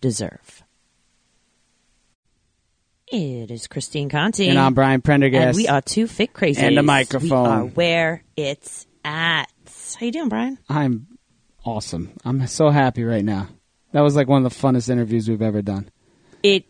deserve? It is Christine Conti. And I'm Brian Prendergast. And we are two fit crazy. And a microphone. We are where it's at. How you doing, Brian? I'm awesome. I'm so happy right now. That was like one of the funnest interviews we've ever done. It.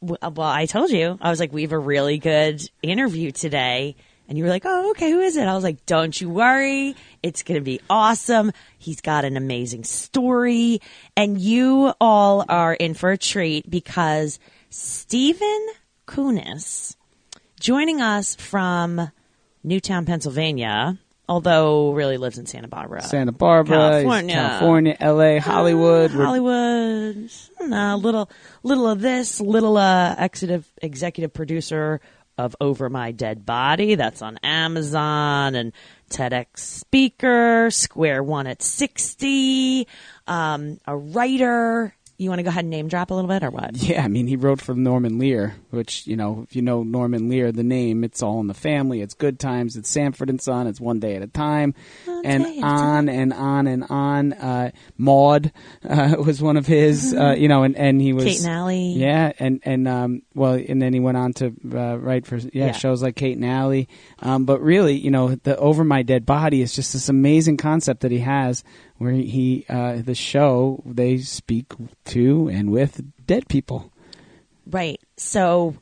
Well, I told you. I was like, we have a really good interview today. And you were like, oh, okay, who is it? I was like, don't you worry. It's going to be awesome. He's got an amazing story. And you all are in for a treat because Stephen Kunis, joining us from Newtown, Pennsylvania, although really lives in Santa Barbara. Santa Barbara, California. California, L.A., Hollywood. Uh, Hollywood. A little, little of this, little uh, executive executive producer of Over My Dead Body. That's on Amazon and TEDx speaker, Square One at sixty. Um, a writer. You want to go ahead and name drop a little bit, or what? Yeah, I mean, he wrote for Norman Lear, which you know, if you know Norman Lear, the name, it's all in the family. It's Good Times. It's Sanford and Son. It's One Day at a Time, One and Day at a on and on and on. Uh, Maude uh, was one of his, uh, you know, and, and he was Kate and Allie. Yeah, and and um, well, and then he went on to uh, write for yeah, Yeah. shows like Kate and Allie. Um, but really, you know, the Over My Dead Body is just this amazing concept that he has, where he uh, the show they speak to and with dead people. Right. So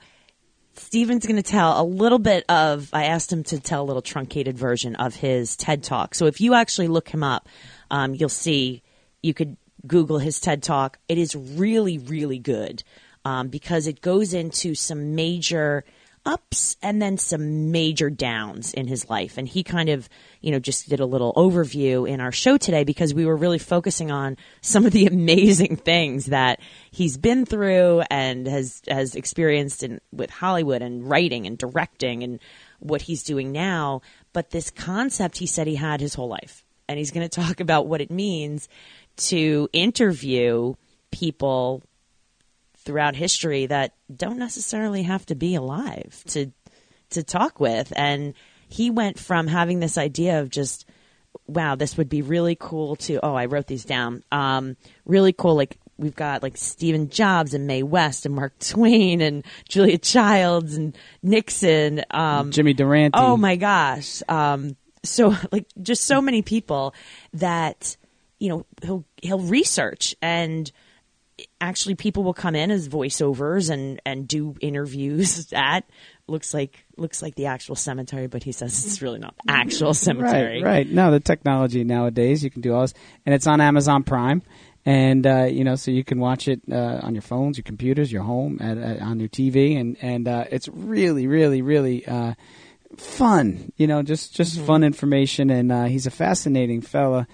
Steven's going to tell a little bit of, I asked him to tell a little truncated version of his TED Talk. So if you actually look him up, um, you'll see, you could Google his TED Talk. It is really, really good um, because it goes into some major ups and then some major downs in his life. And he kind of, you know, just did a little overview in our show today because we were really focusing on some of the amazing things that he's been through and has has experienced in with Hollywood and writing and directing and what he's doing now. But this concept he said he had his whole life. And he's going to talk about what it means to interview people throughout history that don't necessarily have to be alive to to talk with and he went from having this idea of just wow this would be really cool to oh I wrote these down um really cool like we've got like Stephen Jobs and Mae West and Mark Twain and Julia Childs and Nixon um Jimmy Durante. Oh my gosh. Um, so like just so many people that you know he'll he'll research and actually people will come in as voiceovers and and do interviews at looks like looks like the actual cemetery but he says it's really not the actual cemetery Right, right. No, the technology nowadays you can do all this, and it's on Amazon Prime, and uh, you know, so you can watch it uh, on your phones, your computers, your home, at, at, on your TV, and and uh, it's really, really, really uh, fun. You know, just just fun information, and uh, he's a fascinating fella.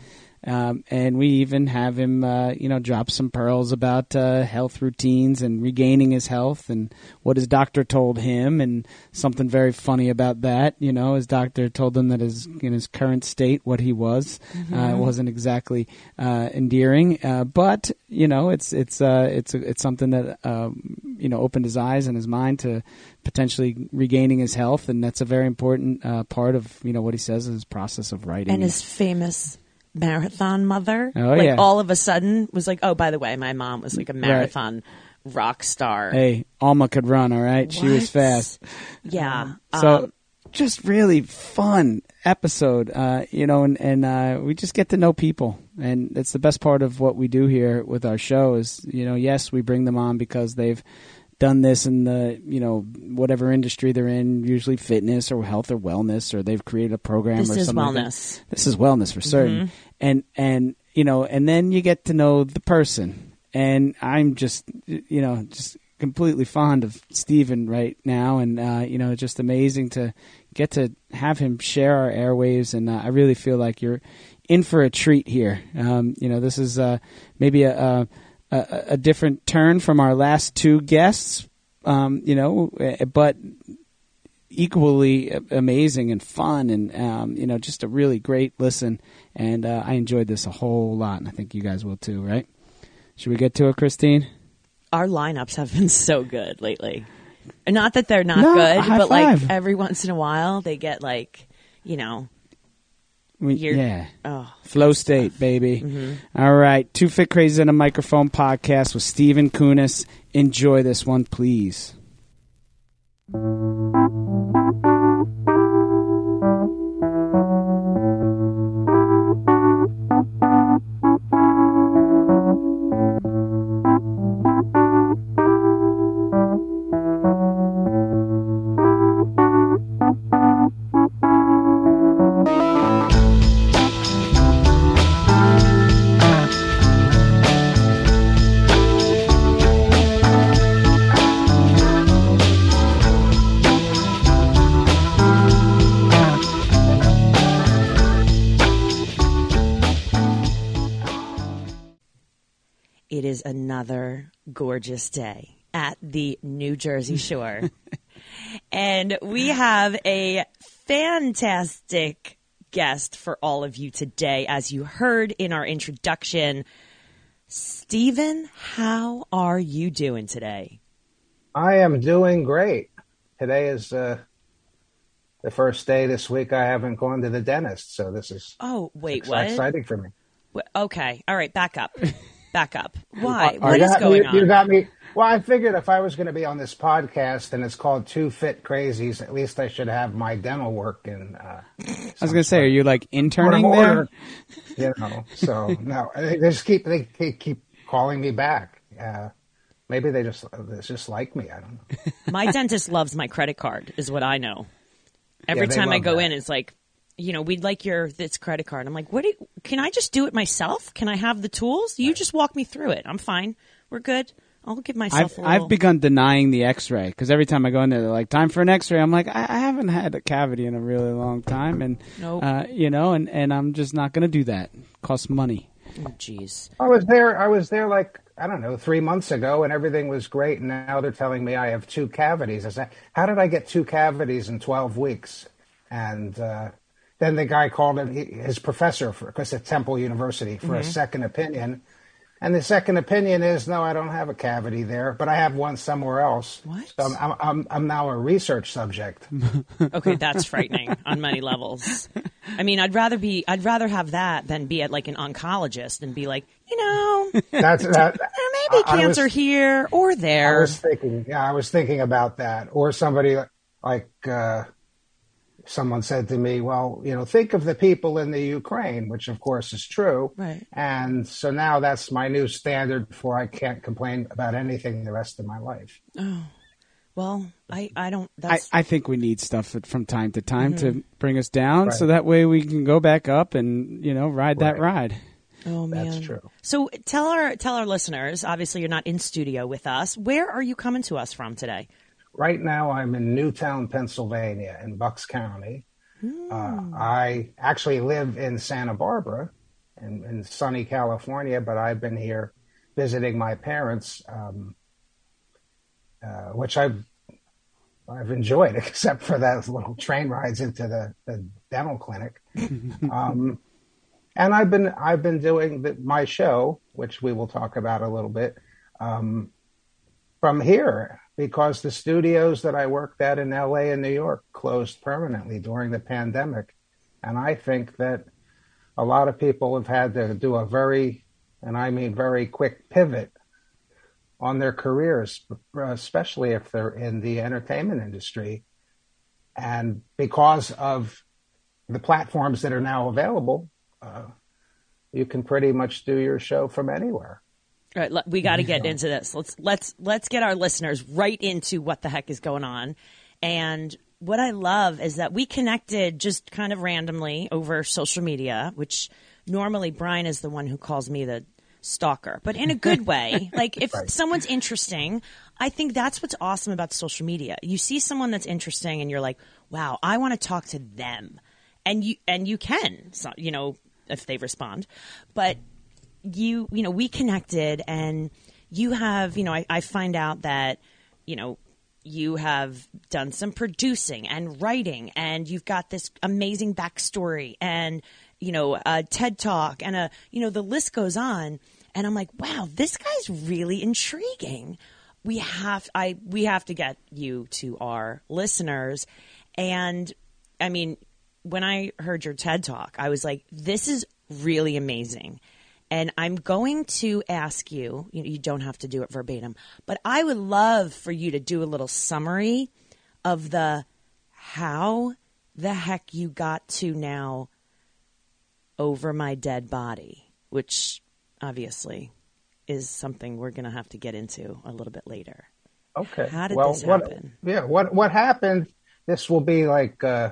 Um, and we even have him, uh, you know, drop some pearls about uh, health routines and regaining his health and what his doctor told him, and something very funny about that. You know, his doctor told him that his in his current state, what he was, uh, wasn't exactly uh, endearing. Uh, but you know, it's it's uh, it's it's something that um, you know opened his eyes and his mind to potentially regaining his health, and that's a very important uh, part of you know what he says in his process of writing. and his famous marathon mother Oh, like yeah. all of a sudden was like oh by the way my mom was like a marathon rock star Hey, Alma could run, all right? She was fast. yeah So um, just really fun episode, uh, you know, and, and uh, we just get to know people. And it's the best part of what we do here with our show is, you know, yes, we bring them on because they've done this in the, you know, whatever industry they're in, usually fitness or health or wellness, or they've created a program this or is something like wellness. This is wellness for certain. And and you know and then you get to know the person. And i'm just you know just completely fond of Steven right now. And uh, you know just amazing to get to have him share our airwaves. And uh, i really feel like you're in for a treat here. Um, you know this is uh, maybe a, a a, a different turn from our last two guests. Um, you know, eh, but equally amazing and fun, and um, you know, just a really great listen. And uh, I enjoyed this a whole lot, and I think you guys will too, right? Should we get to it, Christine? Our lineups have been so good lately. Not that they're not No, good, but like every once in a while they get like, you know, We- yeah. oh, Flow state, baby. Mm-hmm. All right. Two Fit Crazies in a Microphone podcast with Stephen Kunis. Enjoy this one, please. Gorgeous day at the New Jersey Shore. and we have a fantastic guest for all of you today. As you heard in our introduction, Stephen, how are you doing today? I am doing great. Today is uh, the first day this week I haven't gone to the dentist, so this is Oh, wait, ex- what? exciting for me. Okay. All right, back up. Back up. Why? What got- going you, on? You got me. Well, I figured if I was going to be on this podcast and it's called Two Fit Crazies, at least I should have my dental work in. Uh, I was going to say, are you like interning order, there? you know. So no, they just keep they, they keep calling me back. Uh, maybe they just they just like me. I don't know. my dentist loves my credit card, is what I know. Every Yeah, time I go that. in, it's like, you know, we'd like your this credit card. I'm like, what? Do you, can I just do it myself? Can I have the tools? You just walk me through it. I'm fine. We're good. I'll give myself I've, a little. I've begun denying the X-ray because every time I go in there, they're like, "Time for an X-ray." I'm like, I, I haven't had a cavity in a really long time, and Nope. uh, you know, and, and I'm just not going to do that. costs money. Oh, jeez. I was there. I was there like I don't know three months ago, and everything was great. And now they're telling me I have two cavities. I said, "How did I get two cavities in twelve weeks?" And uh, then the guy called his professor, for because at Temple University, for a second opinion. And the second opinion is, no, I don't have a cavity there, but I have one somewhere else. What? So I'm, I'm, I'm, I'm now a research subject. Okay, that's frightening on many levels. I mean, I'd rather be. I'd rather have that than be at like an oncologist and be like, you know, eh, That's that. maybe I- I was- cancer here or there. I there. was thinking, yeah, I was thinking about that. Or somebody like uh, someone said to me, well, you know, think of the people in the Ukraine, which of course is true. Right. And so now that's my new standard for I can't complain about anything the rest of my life. Oh. Well, I I don't. I, That's I think we need stuff from time to time Mm-hmm. to bring us down, so that way we can go back up and you know ride that Right. ride. oh man, That's true. So tell our tell our listeners. Obviously, you're not in studio with us. Where are you coming to us from today? Right now, I'm in Newtown, Pennsylvania, in Bucks County. Uh, I actually live in Santa Barbara, in, in sunny California, but I've been here visiting my parents, um, uh, which I've I've enjoyed, except for those little train rides into the, the dental clinic. um, and I've been I've been doing the, my show, which we will talk about a little bit, um, from here because the studios that I worked at in LA and New York closed permanently during the pandemic. And I think that a lot of people have had to do a very, and I mean very quick pivot on their careers, especially if they're in the entertainment industry. And because of the platforms that are now available, uh, you can pretty much do your show from anywhere. All right, we got to get into this. Let's let's let's get our listeners right into what the heck is going on. And what I love is that we connected just kind of randomly over social media, which normally Brian is the one who calls me the stalker, but in a good way. like if someone's interesting, I think that's what's awesome about social media. You see someone that's interesting and you're like, "Wow, I want to talk to them." And you and you can, so, you know, if they respond. But you, you know, we connected and you have, you know, I, I find out that, you know, you have done some producing and writing and you've got this amazing backstory and, you know, a TED talk and a, you know, the list goes on. And I'm like, wow, this guy's really intriguing. We have, I, we have to get you to our listeners. And I mean, when I heard your TED talk, I was like, this is really amazing. And I'm going to ask you, you, don't have to do it verbatim, but I would love for you to do a little summary of the how the heck you got to now over my dead body, which obviously is something we're going to have to get into a little bit later. Okay. How did well, this what, happen? Yeah. What What happened? This will be like uh,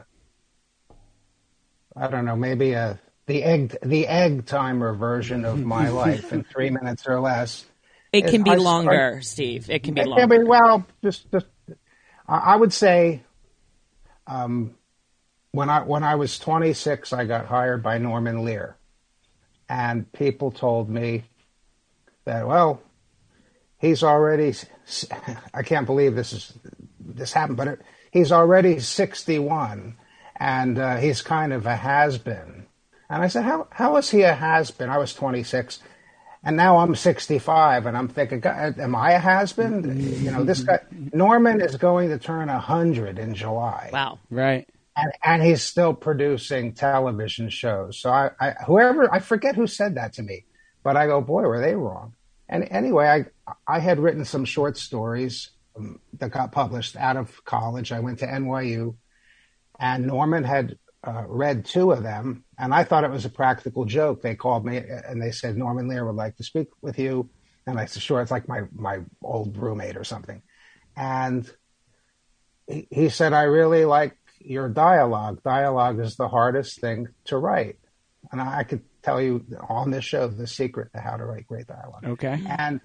I don't know, maybe a the egg the egg timer version of my life in three minutes or less. It can be I- longer, Steve. It can be It longer. can be, well, just just I I would say, um, when I when I was 26, I got hired by Norman Lear, and people told me that well, he's already. I can't believe this is this happened, but it, he's already 61, and uh, he's kind of a has been. And I said, how how is he a has been? I was 26. And now I'm 65, and I'm thinking, am I a has-been? You know, this guy Norman is going to turn 100 in July, wow. Right. and, and he's still producing television shows. So I, I, whoever I forget who said that to me, but I go, boy, were they wrong? And anyway, I I had written some short stories um, that got published out of college. I went to NYU, and Norman had uh, read two of them, and I thought it was a practical joke. They called me and they said Norman Lear would like to speak with you, and I said, sure. It's like my my old roommate or something, and he, he said, I really like your dialogue. Dialogue is the hardest thing to write, and I, I could tell you on this show the secret to how to write great dialogue Okay. and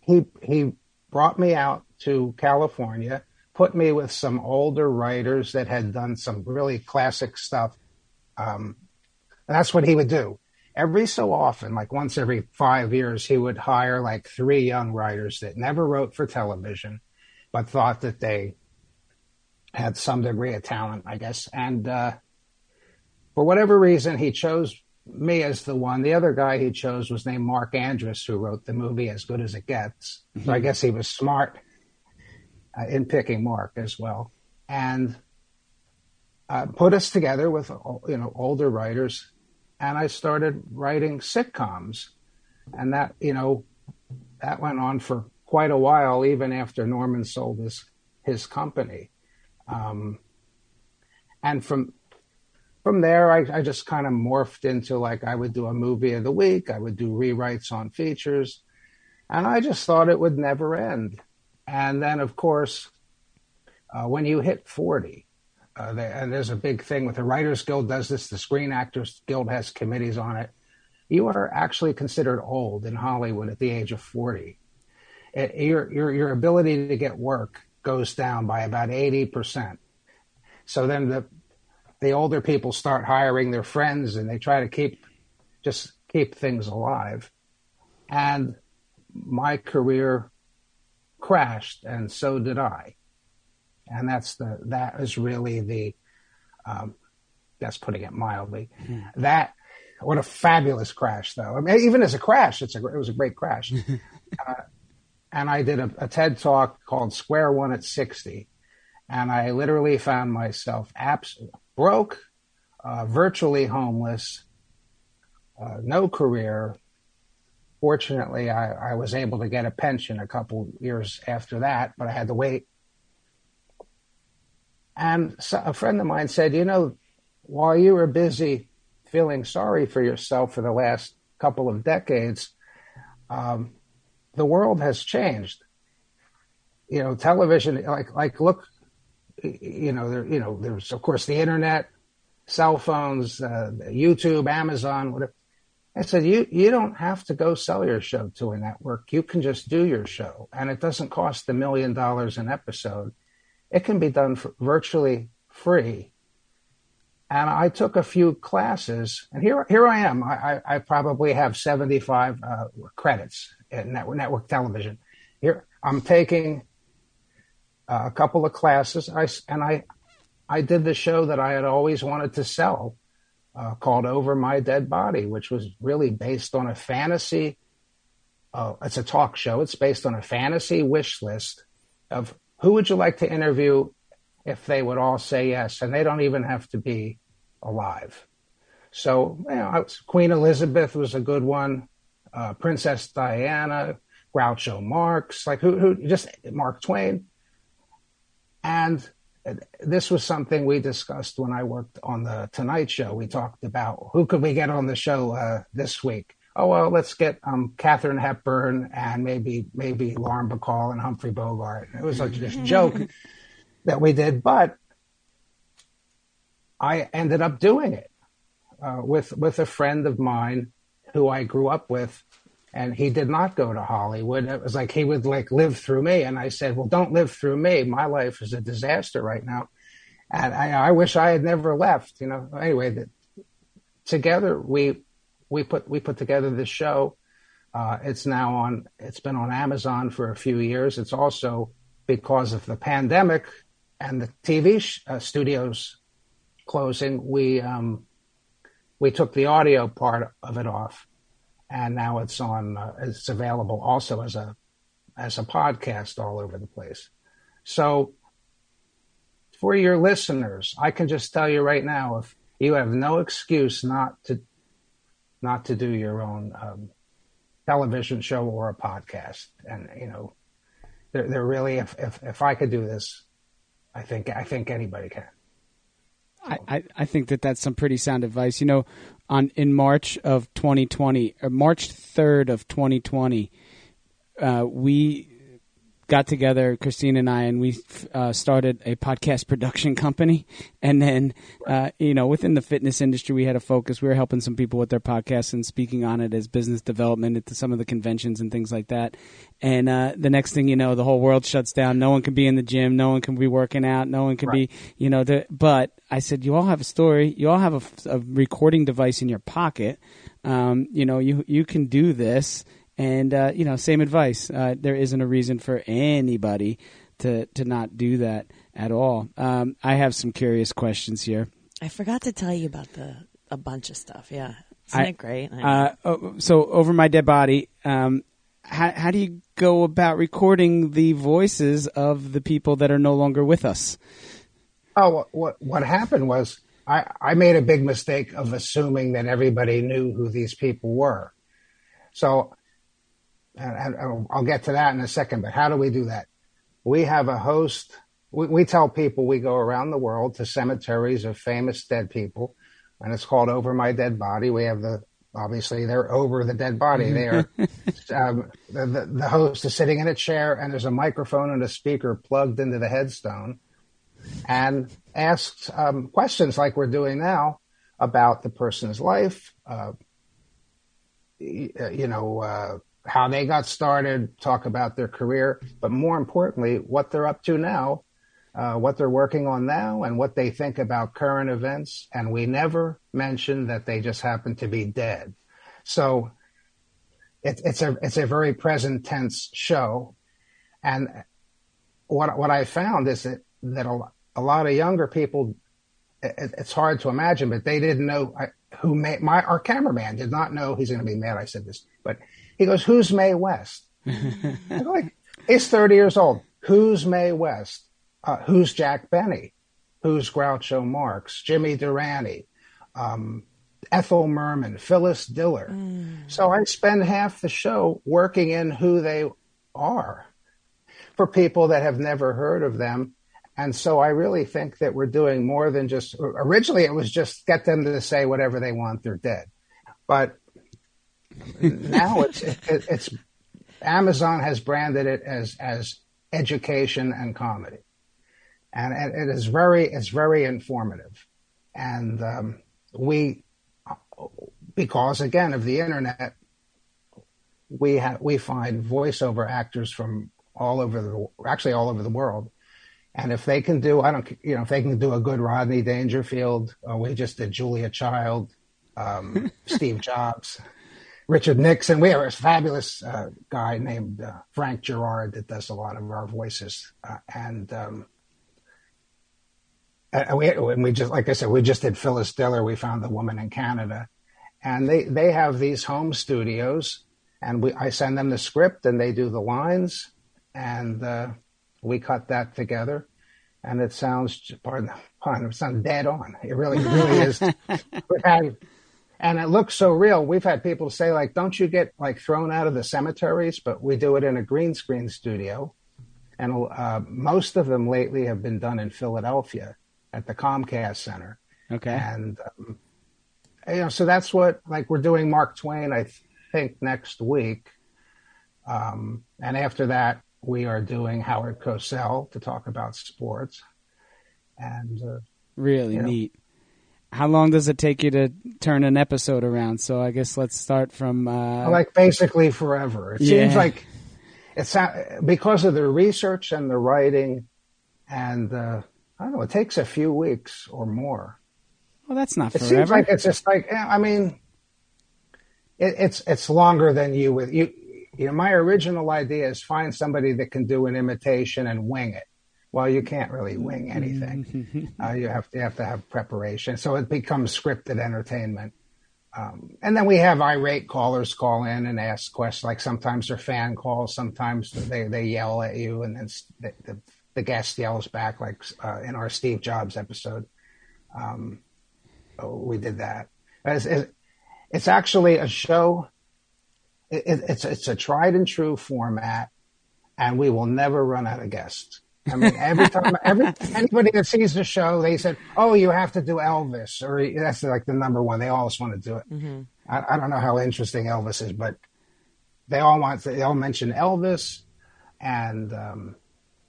he he brought me out to California, put me with some older writers that had done some really classic stuff. Um, and that's what he would do. Every so often, like once every five years, he would hire like three young writers that never wrote for television, but thought that they had some degree of talent, I guess. And uh, for whatever reason, he chose me as the one. The other guy he chose was named Mark Andrus, who wrote the movie As Good as It Gets. So I guess he was smart in picking Mark as well, and uh, put us together with you know older writers, and I started writing sitcoms, and that you know that went on for quite a while, even after Norman sold his his company, um, and from from there, I, I just kind of morphed into like I would do a movie of the week, I would do rewrites on features, and I just thought it would never end. And then, of course, uh, when you hit 40, uh, they, and there's a big thing with the Writers Guild does this, the Screen Actors Guild has committees on it. You are actually considered old in Hollywood at the age of 40. It, your, your, your ability to get work goes down by about 80%. So then the, the older people start hiring their friends and they try to keep just keep things alive and my career crashed and so did i. And that's the that is really the um, that's putting it mildly. That what a fabulous crash though. I mean even as a crash it's a it was a great crash. Uh, and i did a, a ted talk called square one at 60 and i literally found myself abs- broke uh, virtually homeless uh, no career fortunately I, I was able to get a pension a couple years after that but i had to wait. And so a friend of mine said you know while you were busy feeling sorry for yourself for the last couple of decades um, the world has changed. You know television like like look you know there you know there's of course the internet cell phones uh, youtube amazon whatever I said, you, you don't have to go sell your show to a network. You can just do your show, and it doesn't cost a million dollars an episode. It can be done virtually free. and I took a few classes, and here here I am. I, I, I probably have seventy five uh, credits in network, network television. Here I'm taking uh, a couple of classes, I, and I I did the show that I had always wanted to sell, uh, called Over My Dead Body, which was really based on a fantasy. Uh, it's a talk show. It's based on a fantasy wish list of who would you like to interview if they would all say yes, and they don't even have to be alive. So, you know, Queen Elizabeth was a good one. Uh, Princess Diana, Groucho Marx, like who, who, just Mark Twain. And this was something we discussed when I worked on the Tonight Show. We talked about who could we get on the show uh, this week. Oh well, let's get um, Katharine Hepburn and maybe maybe Lauren Bacall and Humphrey Bogart. It was like this joke that we did, but I ended up doing it uh, with with a friend of mine who I grew up with, and he did not go to Hollywood. It was like he would like live through me, and I said, "Well, don't live through me. My life is a disaster right now, and I, I wish I had never left." You know. Anyway, the, together we we put we put together this show. Uh, it's now on. It's been on Amazon for a few years. It's also because of the pandemic and the TV sh- uh, studios closing, we um, we took the audio part of it off, and now it's on. Uh, it's available also as a as a podcast all over the place. So, for your listeners, I can just tell you right now, if you have no excuse not to not to do your own um, television show or a podcast, and you know, they're, they're really if, if if I could do this, I think I think anybody can. I, I think that that's some pretty sound advice. You know, on in March of 2020, or March 3rd of 2020, uh, we got together, Christine and I, and we uh, started a podcast production company. And then, uh, you know, within the fitness industry, we had a focus. We were helping some people with their podcasts and speaking on it as business development at some of the conventions and things like that. And uh, the next thing you know, the whole world shuts down. No one can be in the gym. No one can be working out. No one can right. be, you know. The, but I said, you all have a story. You all have a, a recording device in your pocket. Um, you know, you you can do this and uh, you know, same advice. Uh, there isn't a reason for anybody to to not do that at all. Um, I have some curious questions here. I forgot to tell you about the a bunch of stuff. Yeah, isn't I, it great? Uh, oh, so over my dead body. Um, how, how do you go about recording the voices of the people that are no longer with us? Oh, what what happened was I, I made a big mistake of assuming that everybody knew who these people were. So and, and I'll get to that in a second, but how do we do that? We have a host. We, we tell people we go around the world to cemeteries of famous dead people, and it's called Over My Dead Body. We have the obviously they're over the dead body. They are um, the, the, the host is sitting in a chair, and there's a microphone and a speaker plugged into the headstone, and asks um, questions like we're doing now about the person's life. Uh, you know, uh, how they got started, talk about their career, but more importantly, what they're up to now, uh, what they're working on now, and what they think about current events. And we never mention that they just happen to be dead. So it, it's a it's a very present tense show, and what what I found is that that a, a lot of younger people, it, it's hard to imagine, but they didn't know who made my our cameraman did not know he's going to be mad. I said this, but he goes, "Who's Mae West?" I go, like, he's thirty years old. Who's Mae West? Uh, who's Jack Benny? Who's Groucho Marx? Jimmy Durante? Um, Ethel Merman, Phyllis Diller. Mm. So I spend half the show working in who they are for people that have never heard of them. And so I really think that we're doing more than just originally it was just get them to say whatever they want, they're dead. But now it's it, it's Amazon has branded it as as education and comedy, and, and it is very it's very informative, and um, we because again of the internet, we have we find voiceover actors from all over the actually all over the world, And if they can do, I don't, you know, if they can do a good Rodney Dangerfield, uh, we just did Julia Child, um, Steve Jobs, Richard Nixon. We have a fabulous uh, guy named uh, Frank Gerard that does a lot of our voices, uh, and um, and we and we just like I said, we just did Phyllis Diller. We found the woman in Canada, and they they have these home studios, and we I send them the script, and they do the lines, and uh, we cut that together, and it sounds pardon the pun, it sounds dead on. It really really is. and it looks so real. We've had people say like, "Don't you get like thrown out of the cemeteries?" But we do it in a green screen studio, and uh, most of them lately have been done in Philadelphia at the Comcast Center. Okay. And um, you know, so that's what like we're doing Mark Twain. I think next week, um, and after that we are doing Howard Cosell to talk about sports. And uh, really you know, neat. How long does it take you to turn an episode around? So I guess let's start from uh... like basically forever. It yeah. seems like it's because of the research and the writing, and uh, I don't know. It takes a few weeks or more. Well, that's not. It forever. seems like it's just like I mean, it, it's it's longer than you with you. You know, my original idea is find somebody that can do an imitation and wing it. Well, you can't really wing anything. uh, you have to you have to have preparation. So it becomes scripted entertainment. Um, and then we have irate callers call in and ask questions. Like sometimes they're fan calls, sometimes they, they yell at you, and then the, the, the guest yells back. Like uh, in our Steve Jobs episode, um, oh, we did that. It's, it's, actually a show. It, it's it's a tried and true format, and we will never run out of guests. I mean, every time, every anybody that sees the show, they said, "Oh, you have to do Elvis," or that's like the number one. They always want to do it. Mm-hmm. I, I, don't know how interesting Elvis is, but they all want. To, they all mention Elvis, and um,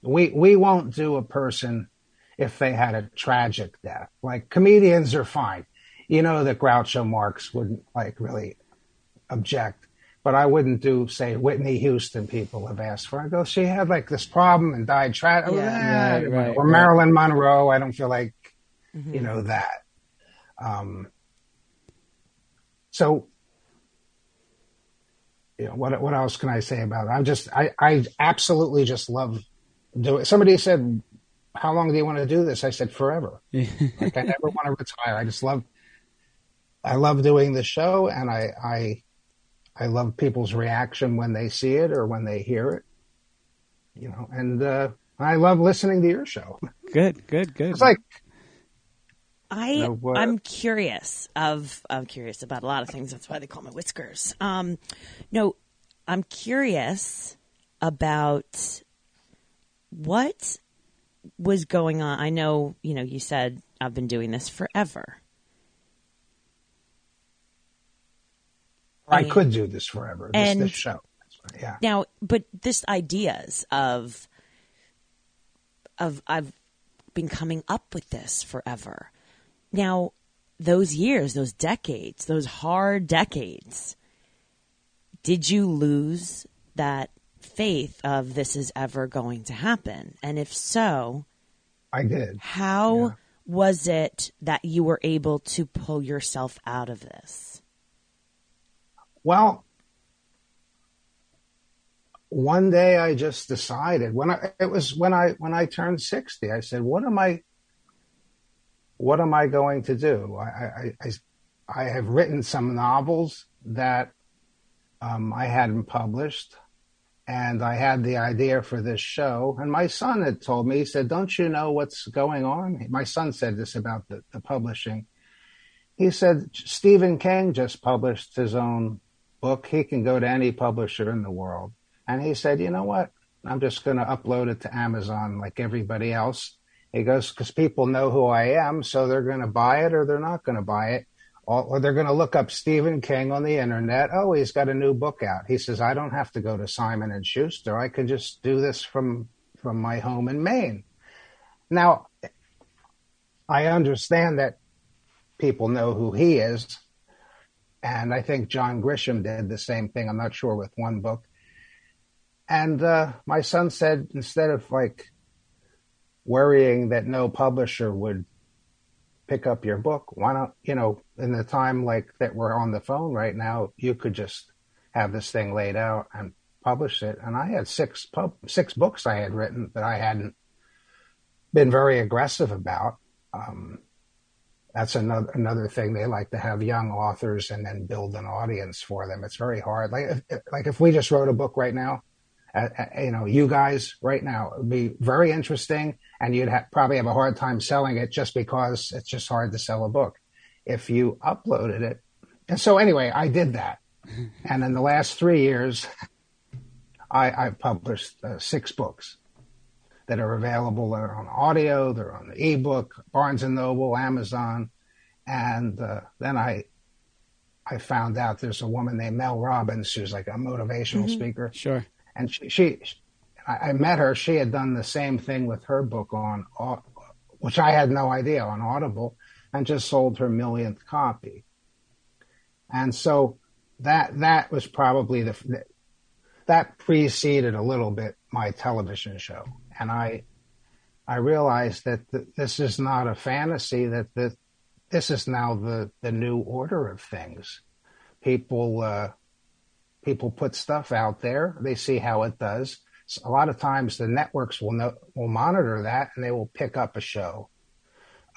we we won't do a person if they had a tragic death. Like comedians are fine. You know that Groucho Marx wouldn't like really object but I wouldn't do, say, Whitney Houston. People have asked for. I go, she had like this problem and died tragic. Yeah, right, right, or right. Marilyn Monroe. I don't feel like, mm-hmm. you know, that. Um, so, you know, what what else can I say about it? I'm just, I, I absolutely just love doing. Somebody said, "How long do you want to do this?" I said, "Forever." like I never want to retire. I just love, I love doing the show, and I, I I love people's reaction when they see it or when they hear it. You know, and uh, I love listening to your show. Good, good, good. It's like I you know, I'm curious of I'm curious about a lot of things. That's why they call me whiskers. Um, no, I'm curious about what was going on. I know you know you said I've been doing this forever. I could do this forever. This, and this show. Yeah. Now, but this ideas of of I've been coming up with this forever. Now, those years, those decades, those hard decades, did you lose that faith of this is ever going to happen? And if so, I did. How yeah. was it that you were able to pull yourself out of this? Well, one day I just decided when I it was when I when I turned sixty, I said, "What am I? What am I going to do?" I I, I, I have written some novels that um, I hadn't published, and I had the idea for this show. And my son had told me, he said, "Don't you know what's going on?" My son said this about the, the publishing. He said Stephen King just published his own book, he can go to any publisher in the world. And he said, you know what? I'm just going to upload it to Amazon like everybody else. He goes, because people know who I am, so they're going to buy it or they're not going to buy it. Or they're going to look up Stephen King on the internet. Oh, he's got a new book out. He says, I don't have to go to Simon and Schuster. I can just do this from, from my home in Maine. Now, I understand that people know who he is and I think John Grisham did the same thing. I'm not sure with one book. And uh, my son said instead of like worrying that no publisher would pick up your book. Why not, you know, in the time like that we're on the phone right now, you could just have this thing laid out and publish it. And I had six pub, six books I had written that I hadn't been very aggressive about. Um, that's another another thing they like to have young authors and then build an audience for them. It's very hard. Like if, like if we just wrote a book right now, uh, uh, you know, you guys right now would be very interesting, and you'd ha- probably have a hard time selling it just because it's just hard to sell a book. If you uploaded it, and so anyway, I did that, and in the last three years, I, I've published uh, six books that are available. They're on audio, they're on the ebook, Barnes and Noble, Amazon, and uh, then I I found out there's a woman named Mel Robbins who's like a motivational mm-hmm. speaker. Sure. And she, she I, I met her. She had done the same thing with her book on, which I had no idea on Audible, and just sold her millionth copy. And so that that was probably the that preceded a little bit my television show and I I realized that th- this is not a fantasy. That the, this is now the the new order of things. People uh, people put stuff out there. They see how it does. So a lot of times the networks will know, will monitor that and they will pick up a show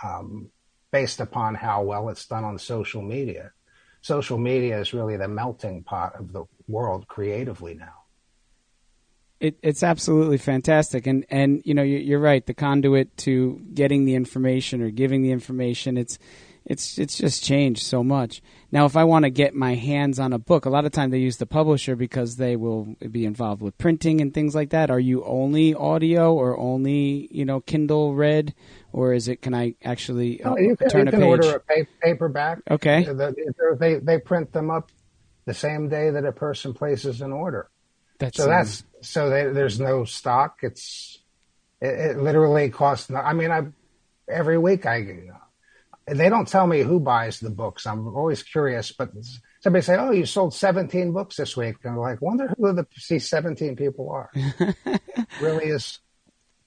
um, based upon how well it's done on social media. Social media is really the melting pot of the world creatively now it, it's absolutely fantastic, and and you know you're right. The conduit to getting the information or giving the information, it's it's it's just changed so much. Now, if I want to get my hands on a book, a lot of time they use the publisher because they will be involved with printing and things like that. Are you only audio or only you know Kindle read, or is it? Can I actually uh, you can, turn you can a page? order a paperback. Okay. They they print them up the same day that a person places an order. That's so that's so they, there's no stock. It's it, it literally costs. No, I mean, I every week I they don't tell me who buys the books. I'm always curious, but somebody say, "Oh, you sold 17 books this week," and I'm like, "Wonder who the these 17 people are." really is.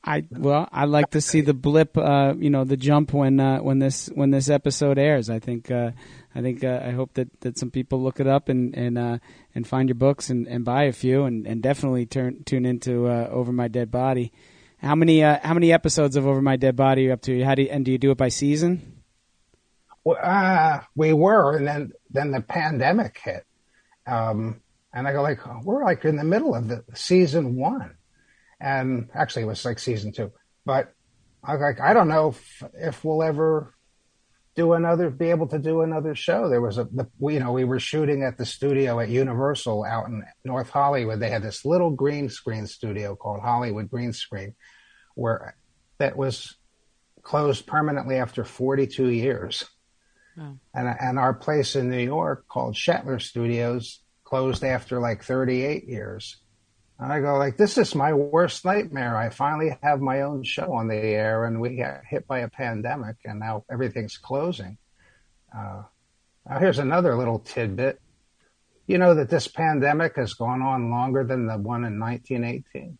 I well, I like to see the blip, uh, you know, the jump when uh, when this when this episode airs. I think uh, I think uh, I hope that, that some people look it up and and uh, and find your books and, and buy a few and, and definitely turn tune into uh, Over My Dead Body. How many uh, how many episodes of Over My Dead Body are you up to? How do you, and do you do it by season? Well, uh, we were, and then then the pandemic hit, um, and I go like we're like in the middle of the season one, and actually it was like season two, but I like I don't know if, if we'll ever do another, be able to do another show. There was a, you know, we were shooting at the studio at Universal out in North Hollywood. They had this little green screen studio called Hollywood Green Screen, where that was closed permanently after 42 years. And and our place in New York called Shetler Studios closed after like 38 years. I go like, this is my worst nightmare. I finally have my own show on the air, and we got hit by a pandemic, and now everything's closing. Uh, now here's another little tidbit. You know that this pandemic has gone on longer than the one in 1918.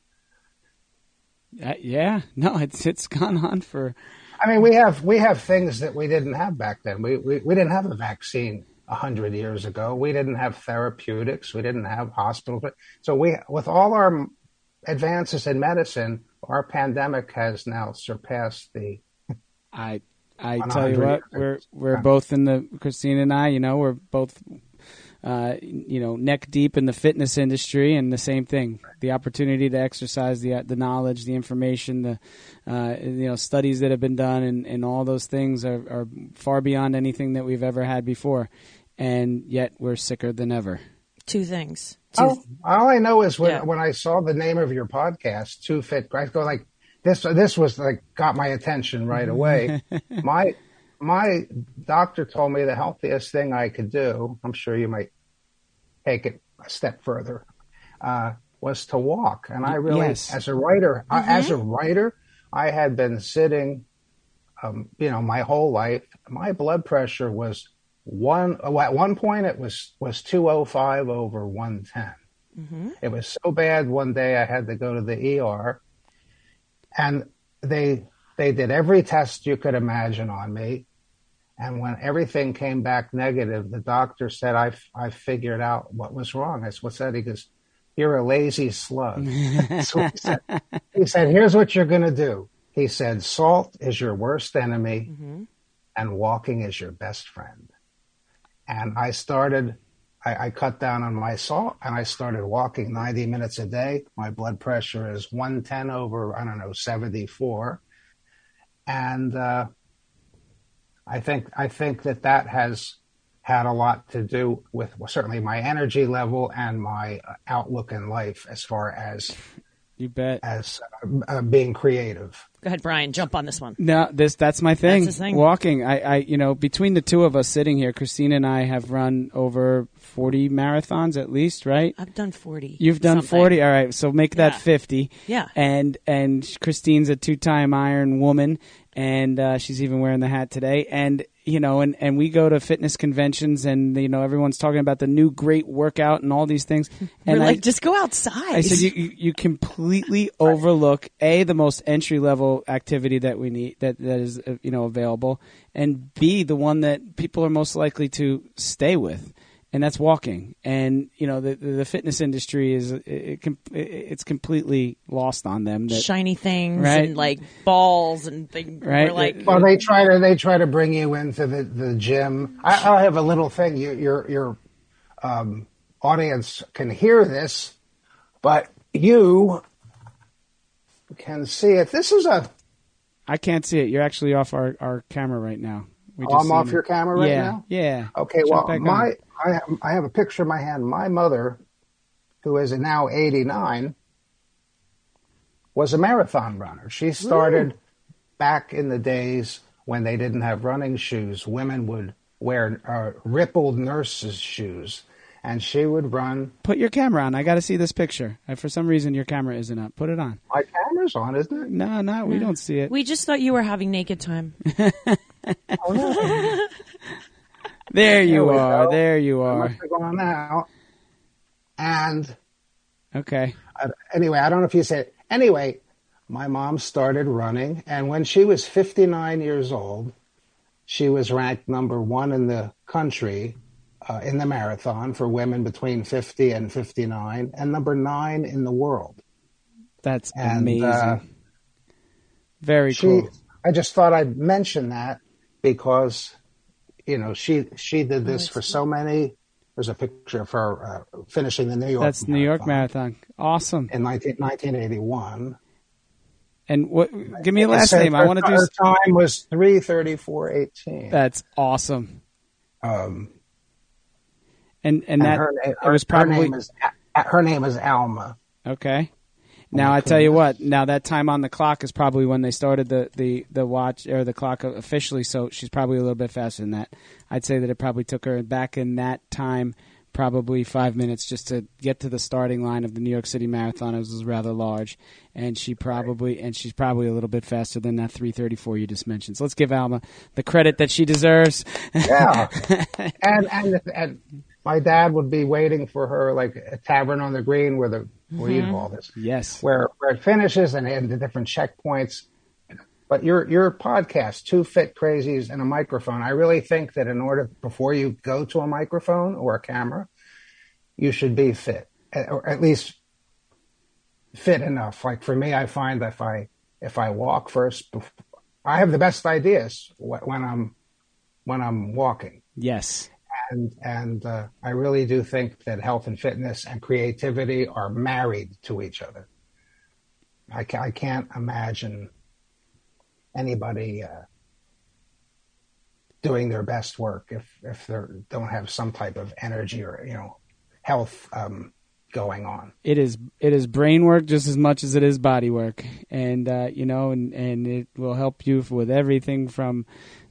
Uh, yeah, no, it's it's gone on for. I mean, we have we have things that we didn't have back then. We we, we didn't have a vaccine a hundred years ago. We didn't have therapeutics. We didn't have hospitals. So we, with all our advances in medicine, our pandemic has now surpassed the. I I tell you what, we're we're both in the Christine and I. You know, we're both. Uh, you know, neck deep in the fitness industry, and the same thing: the opportunity to exercise, the the knowledge, the information, the uh, you know studies that have been done, and, and all those things are, are far beyond anything that we've ever had before and yet we're sicker than ever. Two things. Two oh, all I know is when yeah. when I saw the name of your podcast, Two Fit, I go like this. This was like got my attention right away. my my doctor told me the healthiest thing I could do. I'm sure you might take it a step further. Uh, was to walk, and I really, yes. as a writer, mm-hmm. as a writer, I had been sitting, um, you know, my whole life. My blood pressure was one at one point it was was 205 over 110 mm-hmm. it was so bad one day i had to go to the er and they they did every test you could imagine on me. And when everything came back negative, the doctor said, I, I figured out what was wrong. I said, what's that? He goes, you're a lazy slug. so he said, he said, here's what you're going to do. He said, salt is your worst enemy mm-hmm. and walking is your best friend. And I started, I, I, cut down on my salt and I started walking 90 minutes a day. My blood pressure is 110 over, I don't know, 74. And, uh, I think, I think that that has had a lot to do with well, certainly my energy level and my outlook in life as far as you bet as uh, uh, being creative. Go ahead, Brian. Jump on this one. No, this that's my thing. That's thing. Walking. I, I, you know, between the two of us sitting here, Christina and I have run over forty marathons at least, right? I've done forty. You've done something. forty. All right, so make that yeah. fifty. Yeah. And and Christine's a two-time Iron woman, and uh, she's even wearing the hat today. And you know, and, and we go to fitness conventions and, you know, everyone's talking about the new great workout and all these things. And We're like, I, just go outside. I said, you, you, you completely overlook A, the most entry level activity that we need, that, that is, uh, you know, available, and B, the one that people are most likely to stay with and that's walking. And you know, the the fitness industry is it, it, it's completely lost on them. That, Shiny things right? and like balls and things. Right. Like, well, they try to they try to bring you into the the gym. I, I have a little thing. You, your your um, audience can hear this, but you can see it. This is a. I can't see it. You're actually off our, our camera right now. We oh, I'm off your camera right yeah, now. Yeah. Okay. Jump well, my I have, I have a picture in my hand. My mother, who is now 89, was a marathon runner. She started Ooh. back in the days when they didn't have running shoes. Women would wear uh, rippled nurses' shoes, and she would run. Put your camera on. I got to see this picture. For some reason, your camera isn't up. Put it on. My camera's on, isn't it? No, no, we don't see it. We just thought you were having naked time. oh, no. There you there are. Go. There you are. Going out. And okay. Uh, anyway, I don't know if you said. Anyway, my mom started running, and when she was 59 years old, she was ranked number one in the country uh, in the marathon for women between 50 and 59, and number nine in the world. That's and, amazing. Uh, Very she, cool. I just thought I'd mention that because you know, she she did this for so many. There's a picture of her uh, finishing the New York. That's New York Marathon. Awesome. In 19, 1981. And what? Give me a last name. I want to do. Her time was three thirty four eighteen. That's awesome. Um, and and, and that her, her, was probably her name is her name is Alma. Okay. Now I tell you what. Now that time on the clock is probably when they started the, the, the watch or the clock officially. So she's probably a little bit faster than that. I'd say that it probably took her back in that time probably five minutes just to get to the starting line of the New York City Marathon. It was rather large, and she probably and she's probably a little bit faster than that 334 you just mentioned. So let's give Alma the credit that she deserves. Yeah, and, and and my dad would be waiting for her like a tavern on the green where the where mm-hmm. you call this. Yes. Where where it finishes and, and the different checkpoints. But your your podcast, two fit crazies and a microphone. I really think that in order before you go to a microphone or a camera, you should be fit, or at least fit enough. Like for me, I find that if I if I walk first, I have the best ideas when I'm when I'm walking. Yes and and uh, I really do think that health and fitness and creativity are married to each other. I, ca- I can't imagine anybody uh, doing their best work if if they don't have some type of energy or you know health um, going on. It is it is brain work just as much as it is body work, and uh, you know, and and it will help you with everything from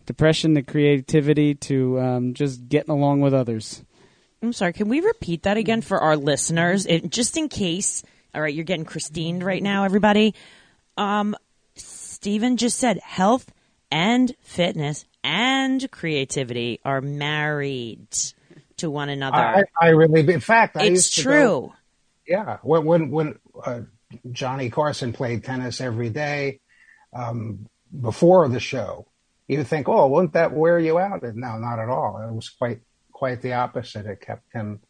depression to creativity to um, just getting along with others. I'm sorry. Can we repeat that again for our listeners, it, just in case? All right, you're getting Christine right now, everybody. Um, Stephen just said health and fitness and creativity are married to one another. I, I really, in fact, I it's true. Go, yeah, when when when uh, Johnny Carson played tennis every day, um, before the show, you think, oh, won't that wear you out? And no, not at all. It was quite quite the opposite. It kept him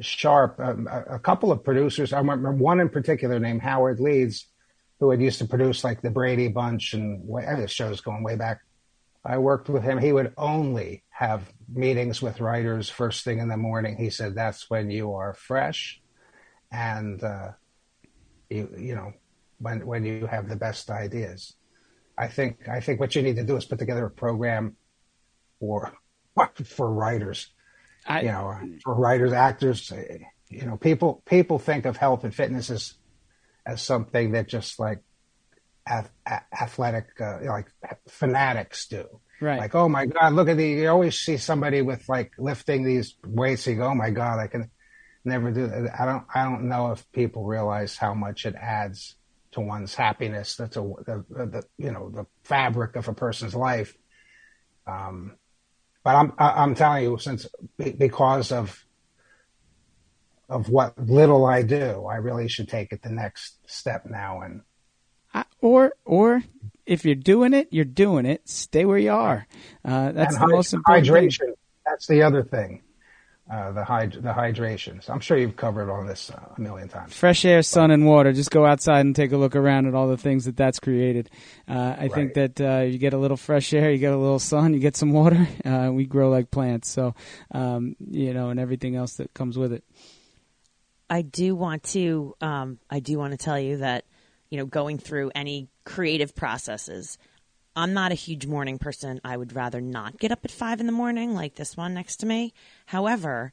sharp. Um, a, a, couple of producers, I remember one in particular named Howard Leeds, who had used to produce like the Brady Bunch and the show's going way back. I worked with him. He would only have meetings with writers first thing in the morning. He said that's when you are fresh, and uh, you you know when when you have the best ideas. I think I think what you need to do is put together a program for for writers. I, you know, for writers, actors. You know, people people think of health and fitness as as something that just like ath- athletic, uh, you know, like fanatics do. Right. Like, oh my God, look at the, you always see somebody with like lifting these weights. You go, oh my God, I can never do that. I don't, I don't know if people realize how much it adds to one's happiness. That's a, the, the you know, the fabric of a person's life. Um, but I'm, I'm telling you, since because of, of what little I do, I really should take it the next step now and or or if you're doing it, you're doing it. Stay where you are. Uh, that's the most important. Hydration. Thing. That's the other thing. Uh, the hyd- the hydration. So I'm sure you've covered all this uh, a million times. Fresh air, sun, and water. Just go outside and take a look around at all the things that that's created. Uh, I right. think that uh, you get a little fresh air, you get a little sun, you get some water. Uh, we grow like plants, so um, you know, and everything else that comes with it. I do want to. Um, I do want to tell you that you know, going through any creative processes. I'm not a huge morning person. I would rather not get up at five in the morning like this one next to me. However,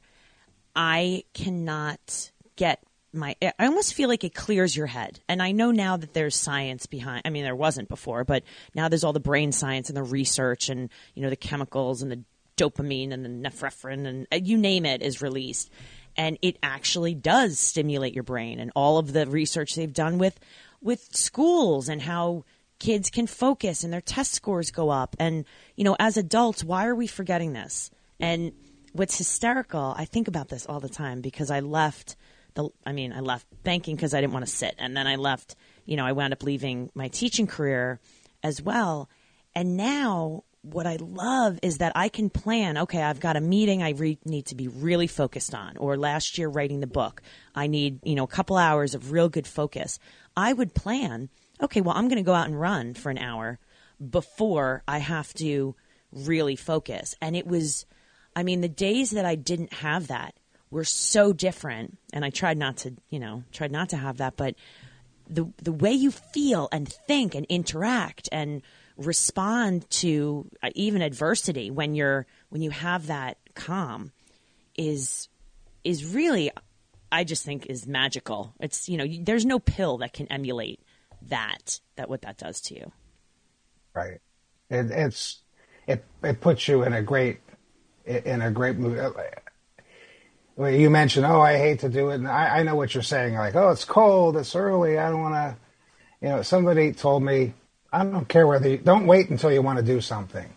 I cannot get my I almost feel like it clears your head. And I know now that there's science behind I mean there wasn't before, but now there's all the brain science and the research and you know the chemicals and the dopamine and the nephrephrine and uh, you name it is released. And it actually does stimulate your brain and all of the research they've done with with schools and how kids can focus and their test scores go up. And, you know, as adults, why are we forgetting this? And what's hysterical, I think about this all the time because I left the, I mean, I left banking because I didn't want to sit. And then I left, you know, I wound up leaving my teaching career as well. And now what I love is that I can plan. Okay, I've got a meeting I re- need to be really focused on, or last year writing the book, I need you know a couple hours of real good focus. I would plan, okay, well, I'm going to go out and run for an hour before I have to really focus. And it was, I mean, the days that I didn't have that were so different. And I tried not to, you know, tried not to have that, but the, the way you feel and think and interact and respond to uh, even adversity when you're, when you have that calm is, is really I just think is magical. It's you know, there's no pill that can emulate that that what that does to you. Right. It, it's it it puts you in a great in a great mood. Well, you mentioned, oh, I hate to do it, and I, I know what you're saying. Like, oh, it's cold, it's early, I don't want to. You know, somebody told me, I don't care whether you don't wait until you want to do something,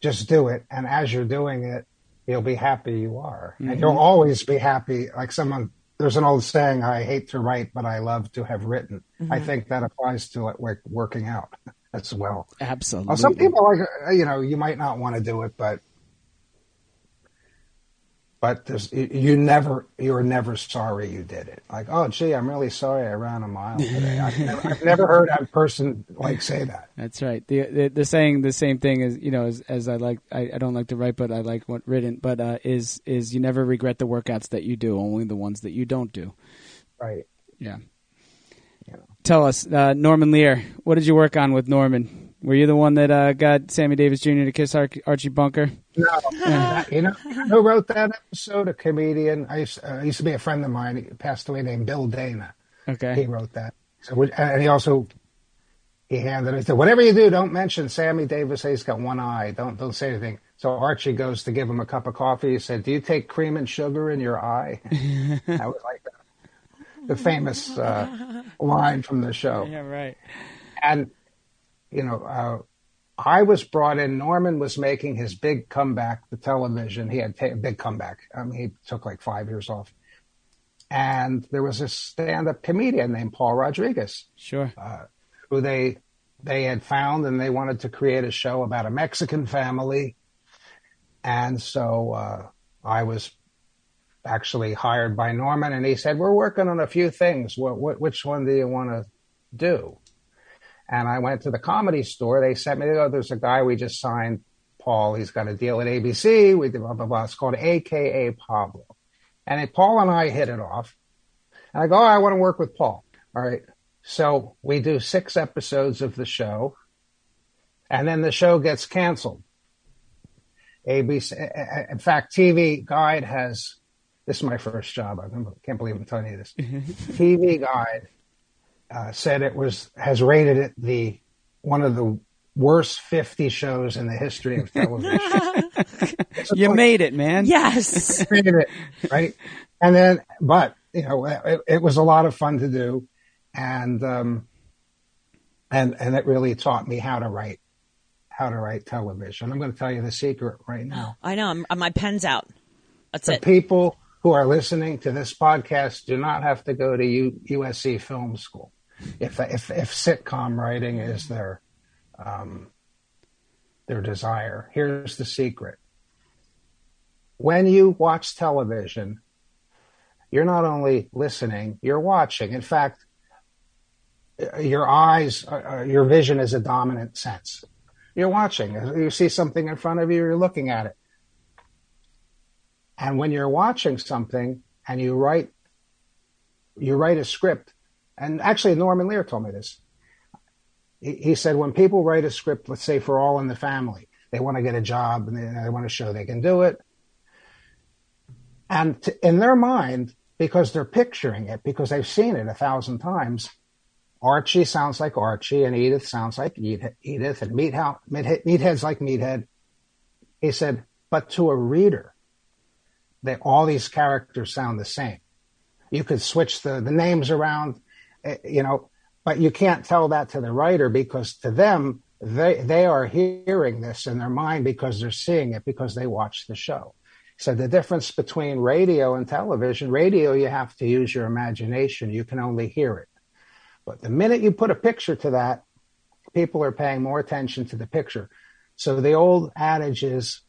just do it, and as you're doing it, you'll be happy you are. Mm-hmm. And you'll always be happy. Like someone, there's an old saying, I hate to write, but I love to have written. Mm-hmm. I think that applies to it like working out as well. Absolutely. Well, some people like, you know, you might not want to do it, but but there's you never you're never sorry you did it. Like, oh gee, I'm really sorry I ran a mile today. I've, never, I've never, heard a person like say that. That's right. The, the, the saying the same thing as you know as, as I like I, I, don't like to write, but I like what written. But uh, is is you never regret the workouts that you do, only the ones that you don't do. Right. Yeah. yeah. Tell us, uh, Norman Lear, what did you work on with Norman? Were you the one that uh, got Sammy Davis Jr. to kiss Archie Bunker? No, you know who wrote that episode? A comedian. I used, uh, used to be a friend of mine. He passed away named Bill Dana. Okay, he wrote that. So, and he also he handed it. Said, Whatever you do, don't mention Sammy Davis. He's got one eye. Don't don't say anything. So Archie goes to give him a cup of coffee. He said, "Do you take cream and sugar in your eye?" I was like the famous uh, line from the show. Yeah, right. And you know, uh, I was brought in. Norman was making his big comeback to television. He had a big comeback. I mean, he took like five years off. And there was a stand-up comedian named Paul Rodriguez. Sure. Uh, who they they had found and they wanted to create a show about a Mexican family. And so uh, I was actually hired by Norman and he said, We're working on a few things. What, what, which one do you want to do? And I went to the comedy store. They sent me, oh, there's a guy we just signed, Paul. He's got a deal at ABC. We did blah, blah, blah. It's called AKA Pablo. And it, Paul and I hit it off. And I go, oh, I want to work with Paul. All right. So we do six episodes of the show, and then the show gets canceled. ABC, in fact, TV Guide has. This is my first job. I can't believe I'm telling you this. TV Guide uh, said it was has rated it the one of the worst 50 shows in the history of television. you made it, man. Yes. made it, right? And then, but, you know, it, it was a lot of fun to do and um, and and it really taught me how to write how to write television. I'm going to tell you the secret right now. I know. I'm, my pen's out. That's the it. people who are listening to this podcast do not have to go to U, USC Film School if if if sitcom writing is their um, their desire. Here's the secret: when you watch television, you're not only listening, you're watching. In fact, your eyes, uh, uh, your vision is a dominant sense. You're watching. You see something in front of you, you're looking at it. And when you're watching something and you write, you write a script. And actually, Norman Lear told me this. He, he said when people write a script, let's say for All in the Family, they want to get a job and they, they want to show they can do it. And to, in their mind, because they're picturing it, because they've seen it a thousand times, Archie sounds like Archie, and Edith sounds like Edith, and Meathead, Meathead's like Meathead. He said, but to a reader, they, all these characters sound the same. You could switch the, the names around, Eh, you know, but you can't tell that to the writer because to them, they, they are hearing this in their mind because they're seeing it because they watch the show. So the difference between radio and television, radio, you have to use your imagination. You can only hear it. But the minute you put a picture to that, people are paying more attention to the picture. So the old adage is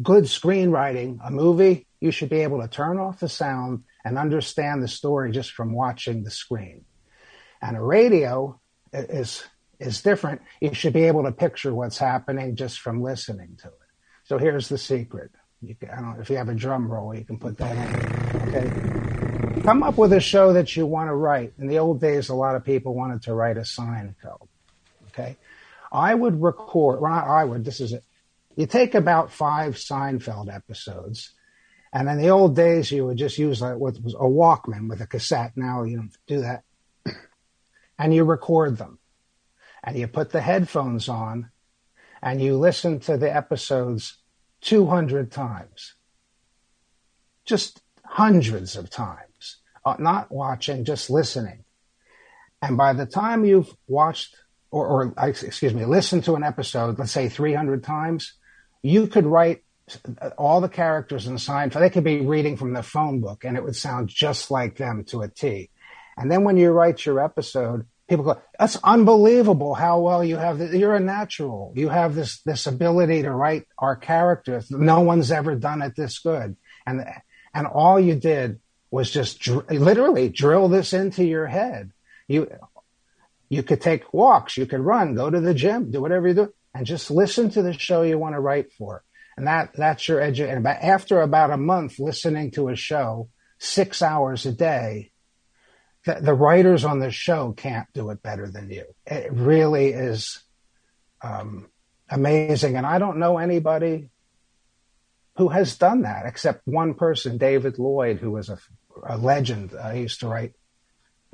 good screenwriting, a movie, you should be able to turn off the sound and understand the story just from watching the screen. And a radio is is different. You should be able to picture what's happening just from listening to it. So here's the secret. You can, I don't if you have a drum roll, you can put that in. Okay come up with a show that you want to write. In the old days, a lot of people wanted to write a Seinfeld. Okay. I would record, well, not I would, this is it. You take about five Seinfeld episodes, and in the old days, you would just use like what was a Walkman with a cassette. Now you don't do that. and you record them. And you put the headphones on, and you listen to the episodes 200 times. Just hundreds of times uh, not watching, just listening. And by the time you've watched or, or excuse me, listened to an episode, let's say 300 times, you could write all the characters in Seinfeld. They could be reading from the phone book and it would sound just like them to a T. And then when you write your episode, people go, that's unbelievable how well you have, the, you're a natural. You have this, this ability to write our characters. No one's ever done it this good. And, and all you did was just dr- literally drill this into your head. You, you could take walks, you could run, go to the gym, do whatever you do, and just listen to the show you want to write for. And that, that's your. And about, after about a month listening to a show, six hours a day, the, the writers on the show can't do it better than you. It really is um, amazing. And I don't know anybody who has done that except one person, David Lloyd, who was a a legend. Uh, he used to write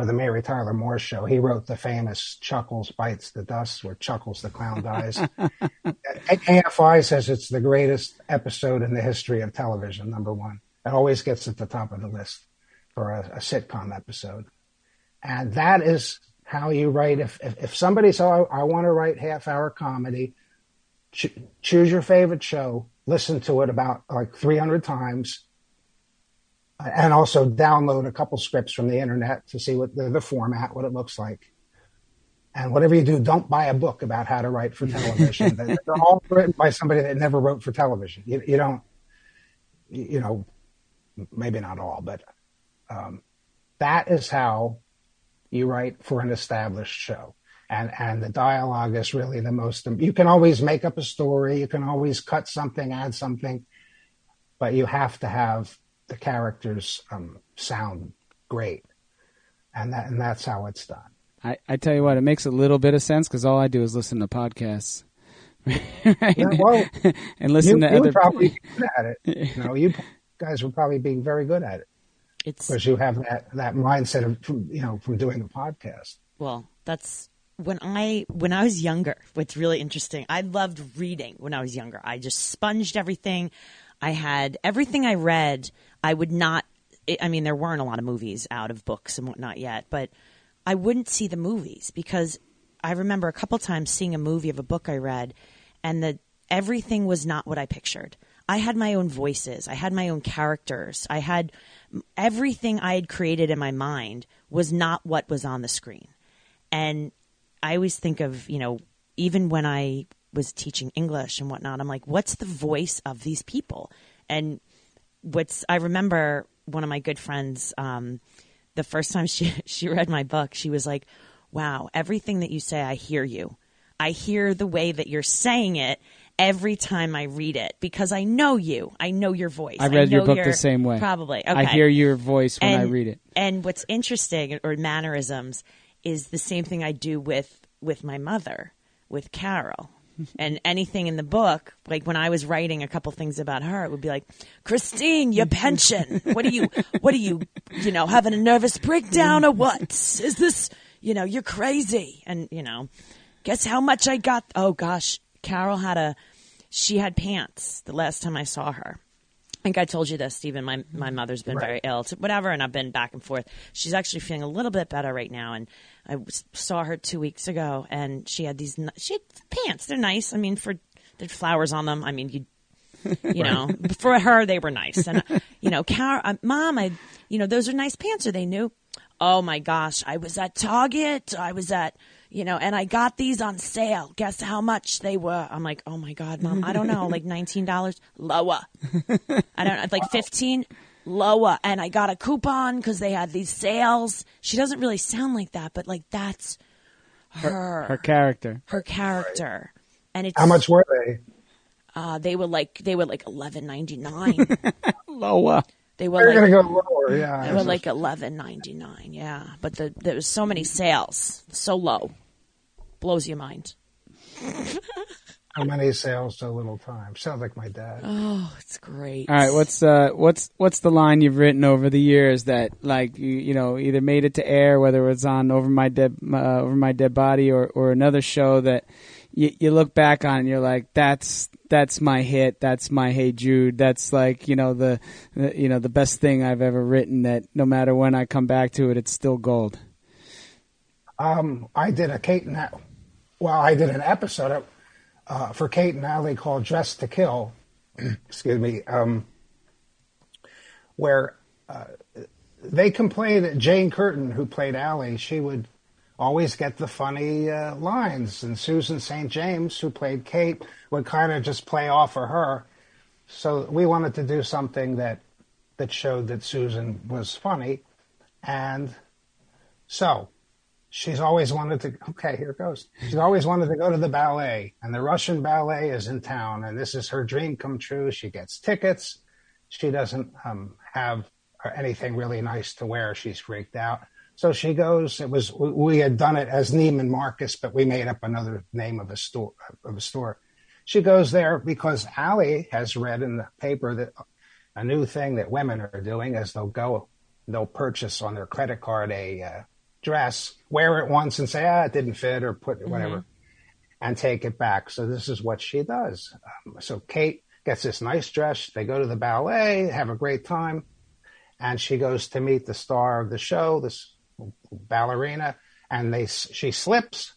for the Mary Tyler Moore Show. He wrote the famous Chuckles Bites the Dust, where Chuckles the Clown dies. AFI says it's the greatest episode in the history of television, number one. It always gets at the top of the list for a, a sitcom episode. And that is how you write. If, if, if somebody says, oh, I, I want to write half hour comedy, ch- choose your favorite show, listen to it about like 300 times, and also download a couple scripts from the internet to see what the, the format, what it looks like. And whatever you do, don't buy a book about how to write for television. They're all written by somebody that never wrote for television. You, you don't, you know, maybe not all, but um, that is how you write for an established show. And, and the dialogue is really the most, you can always make up a story. You can always cut something, add something, but you have to have the characters um, sound great. And that, and that's how it's done. I, I tell you what, it makes a little bit of sense because all I do is listen to podcasts. right? Yeah, well, and listen you, to you other would probably be good at it. You know, you guys were probably being very good at it It's because you have that, that mindset of, from, you know, from doing the podcast. well, that's when I when I was younger. What's really interesting, I loved reading when I was younger. I just sponged everything. I had everything I read. I would not. I mean, there weren't a lot of movies out of books and whatnot yet, but I wouldn't see the movies because I remember a couple times seeing a movie of a book I read, and the everything was not what I pictured. I had my own voices. I had my own characters. I had everything I had created in my mind was not what was on the screen. And I always think of, you know, even when I was teaching English and whatnot, I'm like, what's the voice of these people? And what's, I remember one of my good friends, um, the first time she, she read my book, she was like, wow, everything that you say, I hear you. I hear the way that you're saying it every time I read it because I know you. I know your voice. I read your know book your- the same way. Probably. Okay. I hear your voice when I read it. And what's interesting, or mannerisms, is the same thing I do with with my mother, with Carol. And anything in the book, like when I was writing a couple things about her, it would be like, Christine, your pension. What are you, what are you, you know, having a nervous breakdown or what? Is this, you know, you're crazy. And, you know, guess how much I got? Oh gosh, Carol had a, she had pants the last time I saw her. I think I told you this, Stephen. My my mother's been very ill, to whatever, and I've been back and forth. She's actually feeling a little bit better right now, and I saw her two weeks ago, and she had these. She had pants. They're nice. I mean, for there's flowers on them. I mean, you you know, for her they were nice, and you know, Car- uh, mom, I you know, those are nice pants. Are they new? Oh my gosh, I was at Target. I was at you know, and I got these on sale. Guess how much they were? I'm like, oh my god, mom, I don't know, like nineteen dollars lower. I don't know, like 15 lower. And I got a coupon because they had these sales. She doesn't really sound like that, but like that's her, Her her, character. Her character. And it's How much were they? Uh, they were like they were like eleven ninety nine. Lower. They They're were going like to go lower. Yeah. they were like eleven ninety nine. Yeah, but the, there was so many sales, so low, blows your mind. How many sales so little time? Sounds like my dad. Oh, it's great. All right, what's uh, what's what's the line you've written over the years that like you you know either made it to air, whether it's on over my dead uh, over my dead body or or another show that you, you look back on and you're like that's that's my hit, that's my Hey Jude, that's like you know the, the you know the best thing I've ever written that no matter when I come back to it, it's still gold. Um, I did a Kate and well, I did an episode uh, for Kate and Allie called "Dress to Kill." excuse me, um, where uh, they complained that Jane Curtin, who played Allie, she would always get the funny uh, lines, and Susan St. James, who played Kate, would kind of just play off of her. So we wanted to do something that that showed that Susan was funny, and so she's always wanted to okay here it goes. She's always wanted to go to the ballet. And the russian ballet is in town and this is her dream come true. She gets tickets. She doesn't um, have anything really nice to wear. She's freaked out so she goes it was we- had done it as neiman marcus but we made up another name of a store of a store she goes there because Allie has read in the paper that a new thing that women are doing is they'll go they'll purchase on their credit card a uh, dress, wear it once and say, ah, it didn't fit or put whatever and take it back. So this is what she does. Um, so Kate gets this nice dress. They go to the ballet, have a great time. And she goes to meet the star of the show, this ballerina, and they, she slips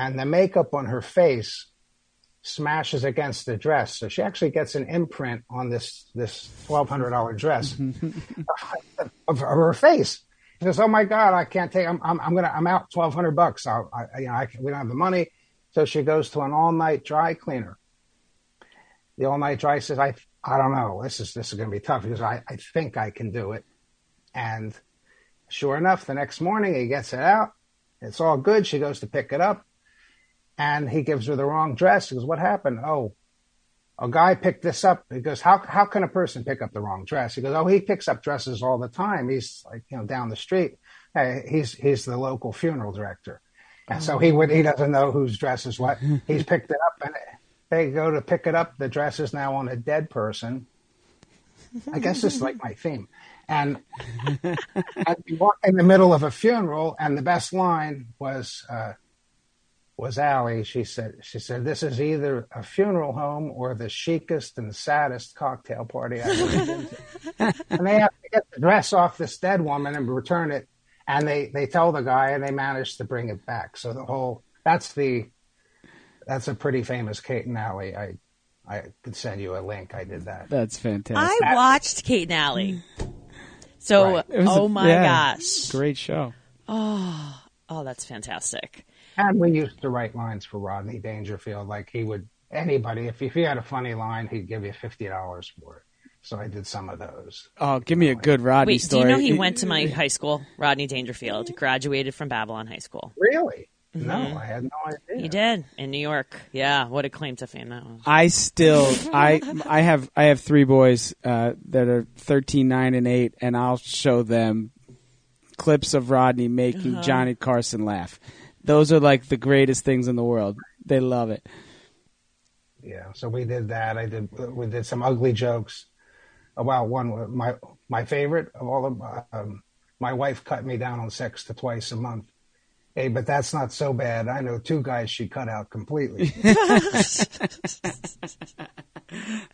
and the makeup on her face smashes against the dress. So she actually gets an imprint on this, this $1,200 dress of, of her face. says, "Oh my God, I can't take. I'm I'm, I'm gonna I'm out twelve hundred bucks. I'll, I you know I can, we don't have the money." So she goes to an all night dry cleaner. The all night dry says, "I I don't know. This is this is gonna be tough because I I think I can do it." And sure enough, the next morning he gets it out. It's all good. She goes to pick it up, and he gives her the wrong dress. He goes, "What happened?" Oh, a guy picked this up. He goes, how, how can a person pick up the wrong dress? He goes, oh, he picks up dresses all the time. He's like, you know, down the street. Hey, he's, he's the local funeral director. And so he would, he doesn't know whose dress is what. He's picked it up and they go to pick it up. The dress is now on a dead person. I guess this is like my theme. And, and we walk in the middle of a funeral and the best line was, uh, was Allie. She said, she said, this is either a funeral home or the chicest and saddest cocktail party I've ever been to. and they have to get the dress off this dead woman and return it. And they, they tell the guy and they manage to bring it back. So the whole, that's the, that's a pretty famous Kate and Allie. I, I could send you a link. I did that. That's fantastic. I watched Kate and Allie. So, Right. Was oh my yeah, gosh. Great show. Oh, oh, that's fantastic. And we used to write lines for Rodney Dangerfield. Like he would, anybody, if, if he had a funny line, he'd give you $50 for it. So I did some of those. Oh, give me a good Rodney Wait, do you know he went to my high school, Rodney Dangerfield, graduated from Babylon High School. Really? No, I had no idea. He did in New York. Yeah, what a claim to fame that was. I still I I have I have three boys uh, that are 13, 9, and eight, and I'll show them clips of Rodney making Uh-huh. Johnny Carson laugh. Those are like the greatest things in the world. They love it. Yeah, so we did that. I did. We did some ugly jokes. About one, my my favorite of all of um, my wife cut me down on sex to twice a month. Hey, but that's not so bad. I know two guys she cut out completely.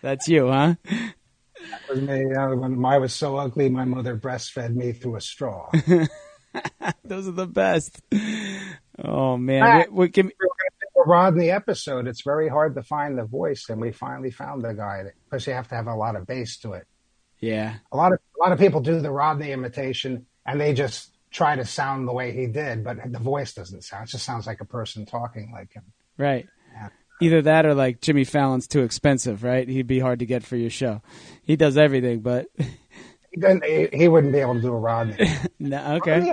That's you, huh? That was me. Uh, When I was so ugly, my mother breastfed me through a straw. Those are the best. Oh man, Ah. What- what- give me- we were going to do a Rodney episode. It's very hard to find the voice, and we finally found the guy. Because you have to have a lot of bass to it. yeah, a lot of a lot of people do the Rodney imitation and they just try to sound the way he did, but the voice doesn't sound. It just sounds like a person talking like him. right. Yeah. Either that or like Jimmy Fallon's too expensive, right? He'd be hard to get for your show. He does everything, but He, he, wouldn't be able to do a Rodney. no, okay,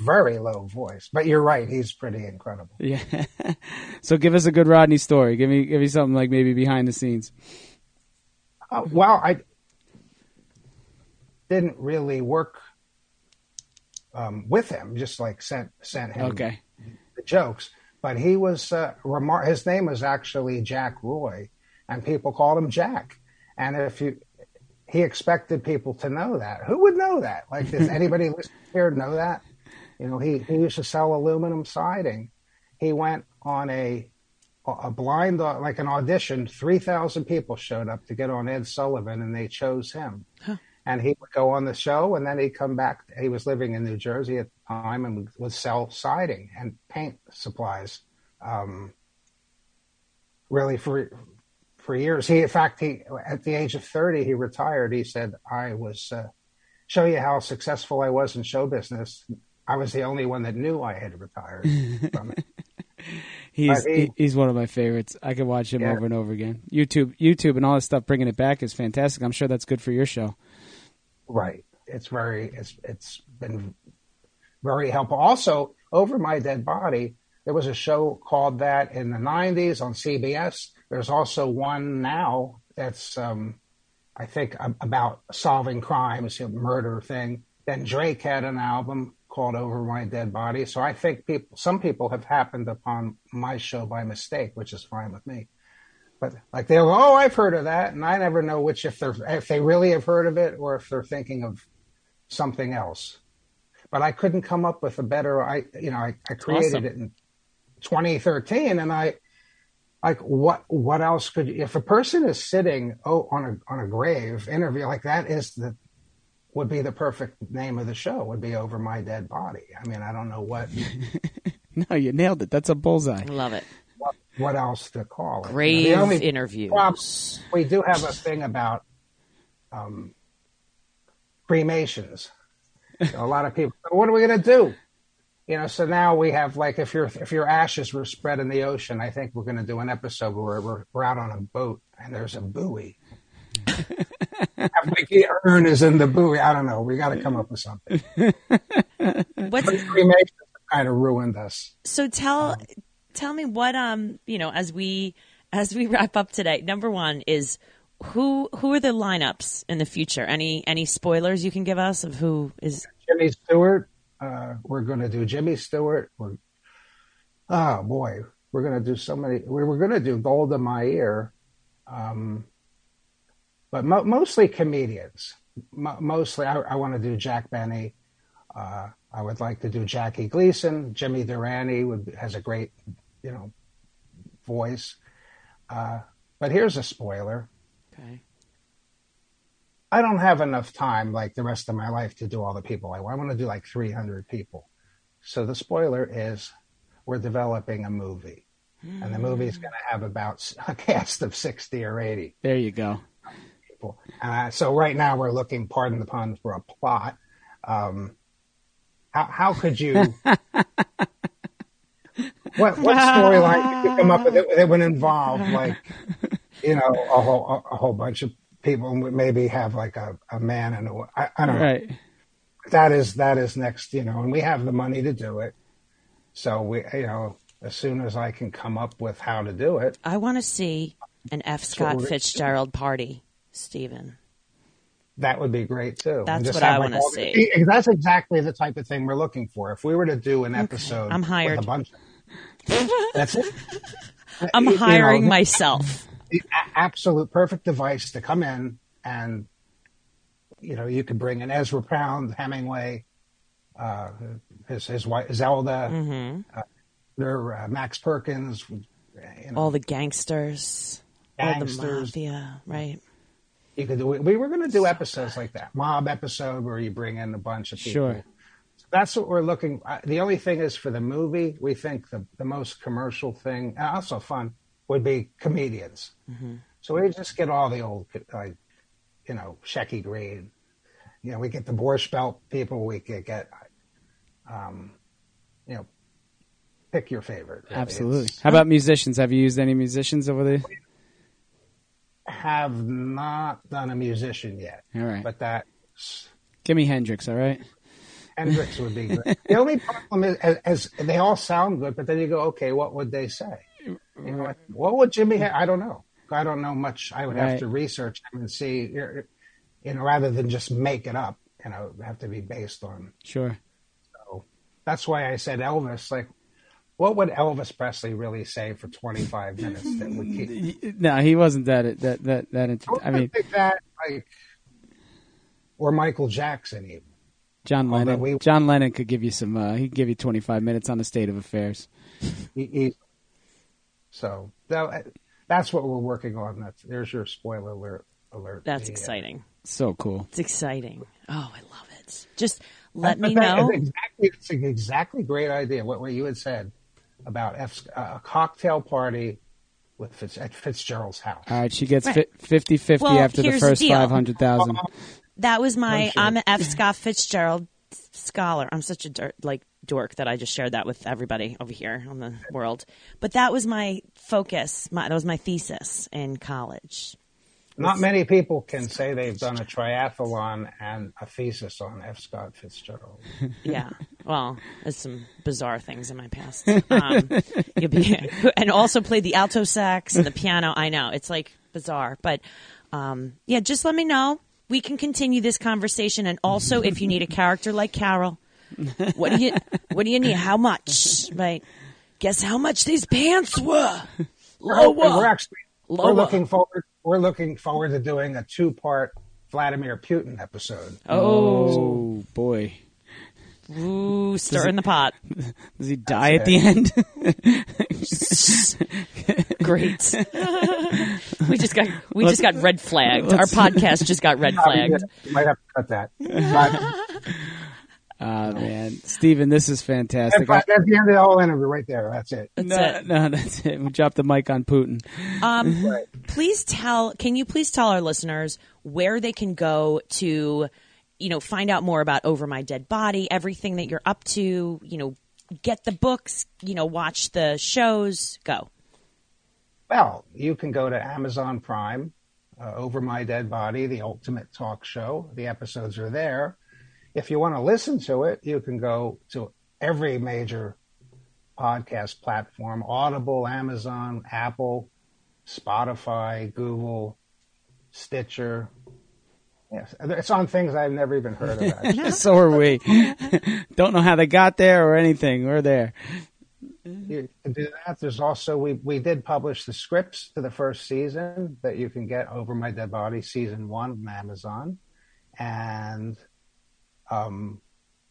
very low voice, but you're right. He's pretty incredible. yeah. so give us a good Rodney story. Give me give me something like maybe behind the scenes. Uh, well, I didn't really work um, with him. Just like sent sent him Okay, the jokes. But he was uh, remar- His name was actually Jack Roy, and people called him Jack. And if you, he expected people to know that. Who would know that? Like, does anybody listening here know that? You know, he he used to sell aluminum siding. He went on a a blind like an audition. Three thousand people showed up to get on Ed Sullivan, and they chose him. And he would go on the show, and then he'd come back. He was living in New Jersey at the time, and would, sell siding and paint supplies. Um, really, for for years, he in fact he at the age of thirty he retired. He said, "I was uh, show you how successful I was in show business. I was the only one that knew I had retired from it." he's he- he, he's one of my favorites. I could watch him Yeah. over and over again. YouTube, YouTube, and all this stuff, bringing it back is fantastic. I'm sure that's good for your show. Right. It's very it's it's been very helpful. Also, over my dead body, there was a show called that in the '90s on CBS. There's also one now that's um, I think about solving crimes, you know, murder thing. Then Drake had an album called Over My Dead Body. So I think people, some people have happened upon my show by mistake, which is fine with me. But like they'll go, oh, I've heard of that, and I never know which if they're if they really have heard of it or if they're thinking of something else. But I couldn't come up with a better. I you know I, I created Awesome. it in 2013, and I like what what else could you, if a person is sitting oh on a on a grave interview like that is the would be the perfect name of the show would be over my dead body. I mean I don't know what No, you nailed it. That's a bullseye. Love it. What, what else to call it. Grave The only interviews. problem- we do have a thing about um, cremations. So a lot of people, what are we going to do? You know, so now we have like if your if your ashes were spread in the ocean, I think we're going to do an episode where we're, we're out on a boat and there's a buoy. like the urn is in the buoy. I don't know. We got to come up with something. What's Cremation kind of ruined us. so tell tell me what um you know as we as we wrap up today. Number one is who who are the lineups in the future? Any any spoilers you can give us of who is Jimmy Stewart. Uh, we're going to do Jimmy Stewart. We're, oh boy, we're going to do so many. We were going to do Gold Golda Meir, um, but mo- mostly comedians. Mo- mostly, I, I want to do Jack Benny. Uh, I would like to do Jackie Gleason. Jimmy Durante would has a great, you know, voice. Uh, but here's a spoiler. okay? I don't have enough time, like the rest of my life, to do all the people I want. I want to do like 300 people. So the spoiler is we're developing a movie. And the movie is going to have about a cast of 60 or 80 There you go. people. Uh, so right now we're looking, pardon the pun, for a plot. Um, how, how could you... what what storyline could you come up with that, that would involve like you know a whole a, whole bunch of people and would maybe have like a, a man and a I, I don't know Right. that is that is next you know and we have the money to do it so we you know as soon as i can come up with how to do it I want to see an F. Scott we're- Fitzgerald party, Stephen. that would be great too That's just what I like, wanna all the- see. that's exactly the type of thing we're looking for if we were to do an episode I'm hired. with a bunch of, that's it I'm You- you know, hiring myself. the a- absolute perfect device to come in and you know you could bring in Ezra Pound, Hemingway, uh, his his wife Zelda, Mm-hmm. uh, there uh, Max Perkins, you know, All the gangsters, all the gangsters. mafia, right? You could do. We were going to do episodes like that, mob episode where you bring in a bunch of people. Sure. That's what we're looking. Uh, the only thing is for the movie, we think the the most commercial thing, also fun, would be comedians. So we just get all the old, like, you know, Shecky Greene. You know, we get the Borscht Belt people. We could get, um, you know, pick your favorite. really. Absolutely. It's- How about musicians? Have you used any musicians over the? have not done a musician yet, All right. but that Give me Hendrix. All right. Hendrix would be great. the only problem is, as, as they all sound good, but then you go, okay, what would they say? You know, like, what would Jimmy? Ha- I don't know. I don't know much. I would Right. have to research him and see, you know, rather than just make it up. You know, have to be based on. Sure. So that's why I said Elvis. Like, what would Elvis Presley really say for 25 minutes that would keep? No, he wasn't that that that that. Into, I mean, think that like, or Michael Jackson even. John oh, Lennon. We, John Lennon could give you some. Uh, he could give you 25 minutes on the state of affairs. He, he, so that, that's what we're working on. That's there's your spoiler alert. Alert. That's exciting. So cool. It's exciting. Oh, I love it. Just let me know. Exactly, it's an exactly great idea. What, what you had said about F's, uh, a cocktail party with Fitz, at Fitzgerald's house. All right, she gets right. 50-50 well, after the first 500,000. That was my. I'm sure. I'm an F. Scott Fitzgerald scholar. I'm such a dirt, like dork that I just shared that with everybody over here on the world. But that was my focus. My, that was my thesis in college. Not many people can say they've done a triathlon and a thesis on F. Scott Fitzgerald. Yeah. Well, there's some bizarre things in my past. Um, you'll be, and also played the alto sax and the piano. I know it's like bizarre, but um, yeah, just let me know. We can continue this conversation, and also if you need a character like Carol, what do you what do you need? How much? Right? Guess how much these pants were? Oh, and we're actually Lower. we're looking forward. We're looking forward to doing a two-part Vladimir Putin episode. Oh, Oh boy, ooh, stir in the pot. does he die at the end? Great. we just got we just got red flagged. Our podcast just got red flagged. You might have to cut that. But- Ah man, Stephen, this is fantastic. That's that's the end of the whole interview right there. That's it. That's no, it. no, that's it. We dropped the mic on Putin. Um, Right. please tell. Can you please tell our listeners where they can go to you know, find out more about Over My Dead Body, everything that you're up to, you know, get the books, you know, watch the shows, go. Well, you can go to Amazon Prime, uh, Over My Dead Body, the ultimate talk show. The episodes are there. If you want to listen to it, you can go to every major podcast platform Audible, Amazon, Apple, Spotify, Google, Stitcher. Yes, it's on things I've never even heard of. so are we. Don't know how they got there or anything. We're there. You do that. There's also we we did publish the scripts to the first season that you can get over my dead body season one from Amazon, and um,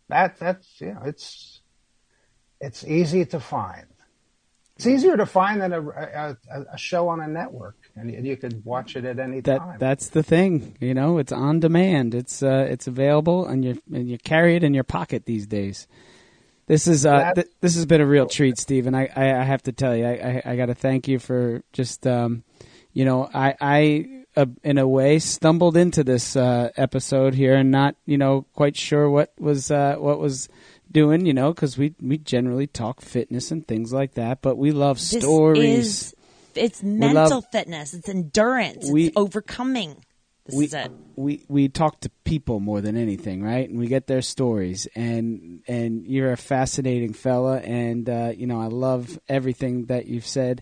that that's you know it's it's easy to find. It's easier to find than a, a, a show on a network, and you, you could watch it at any that, time. That's the thing, you know. It's on demand. It's uh, it's available, and you and you carry it in your pocket these days. This is uh, th- this has been a real treat, Stephen. I, I, I have to tell you, I I, I got to thank you for just um, you know, I I uh, in a way stumbled into this uh, episode here and not you know quite sure what was uh, what was doing, you know, because we we generally talk fitness and things like that, but we love This stories. Is- it's mental love- fitness. It's endurance. We- it's overcoming. This we, is it. we we talk to people more than anything, right? And we get their stories, and and you're a fascinating fella, and uh, you know I love everything that you've said.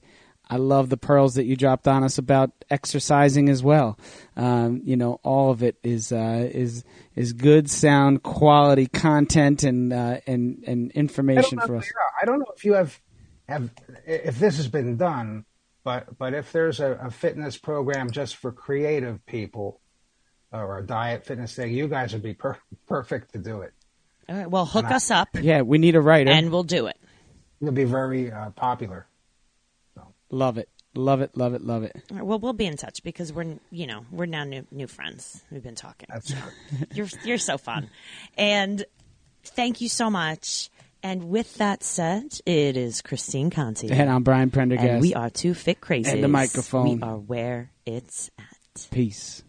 I love the pearls that you dropped on us about exercising as well. Um, you know, all of it is uh, is is good, sound, quality content and uh, and and information for us. I don't know if you have have if this has been done, but but if there's a, a fitness program just for creative people or a diet fitness thing, you guys would be per- perfect to do it. All right. Well, hook us up, Yeah, we need a writer. and we'll do it. You'll be very uh, popular. love it, love it, love it, love it. All right, well, we'll be in touch because we're you know we're now new new friends. We've been talking. That's You're you're so fun, and thank you so much. And with that said, it is Christine Conti, And I'm Brian Prendergast. and we are two fit crazies. And the microphone. We are where it's at. Peace.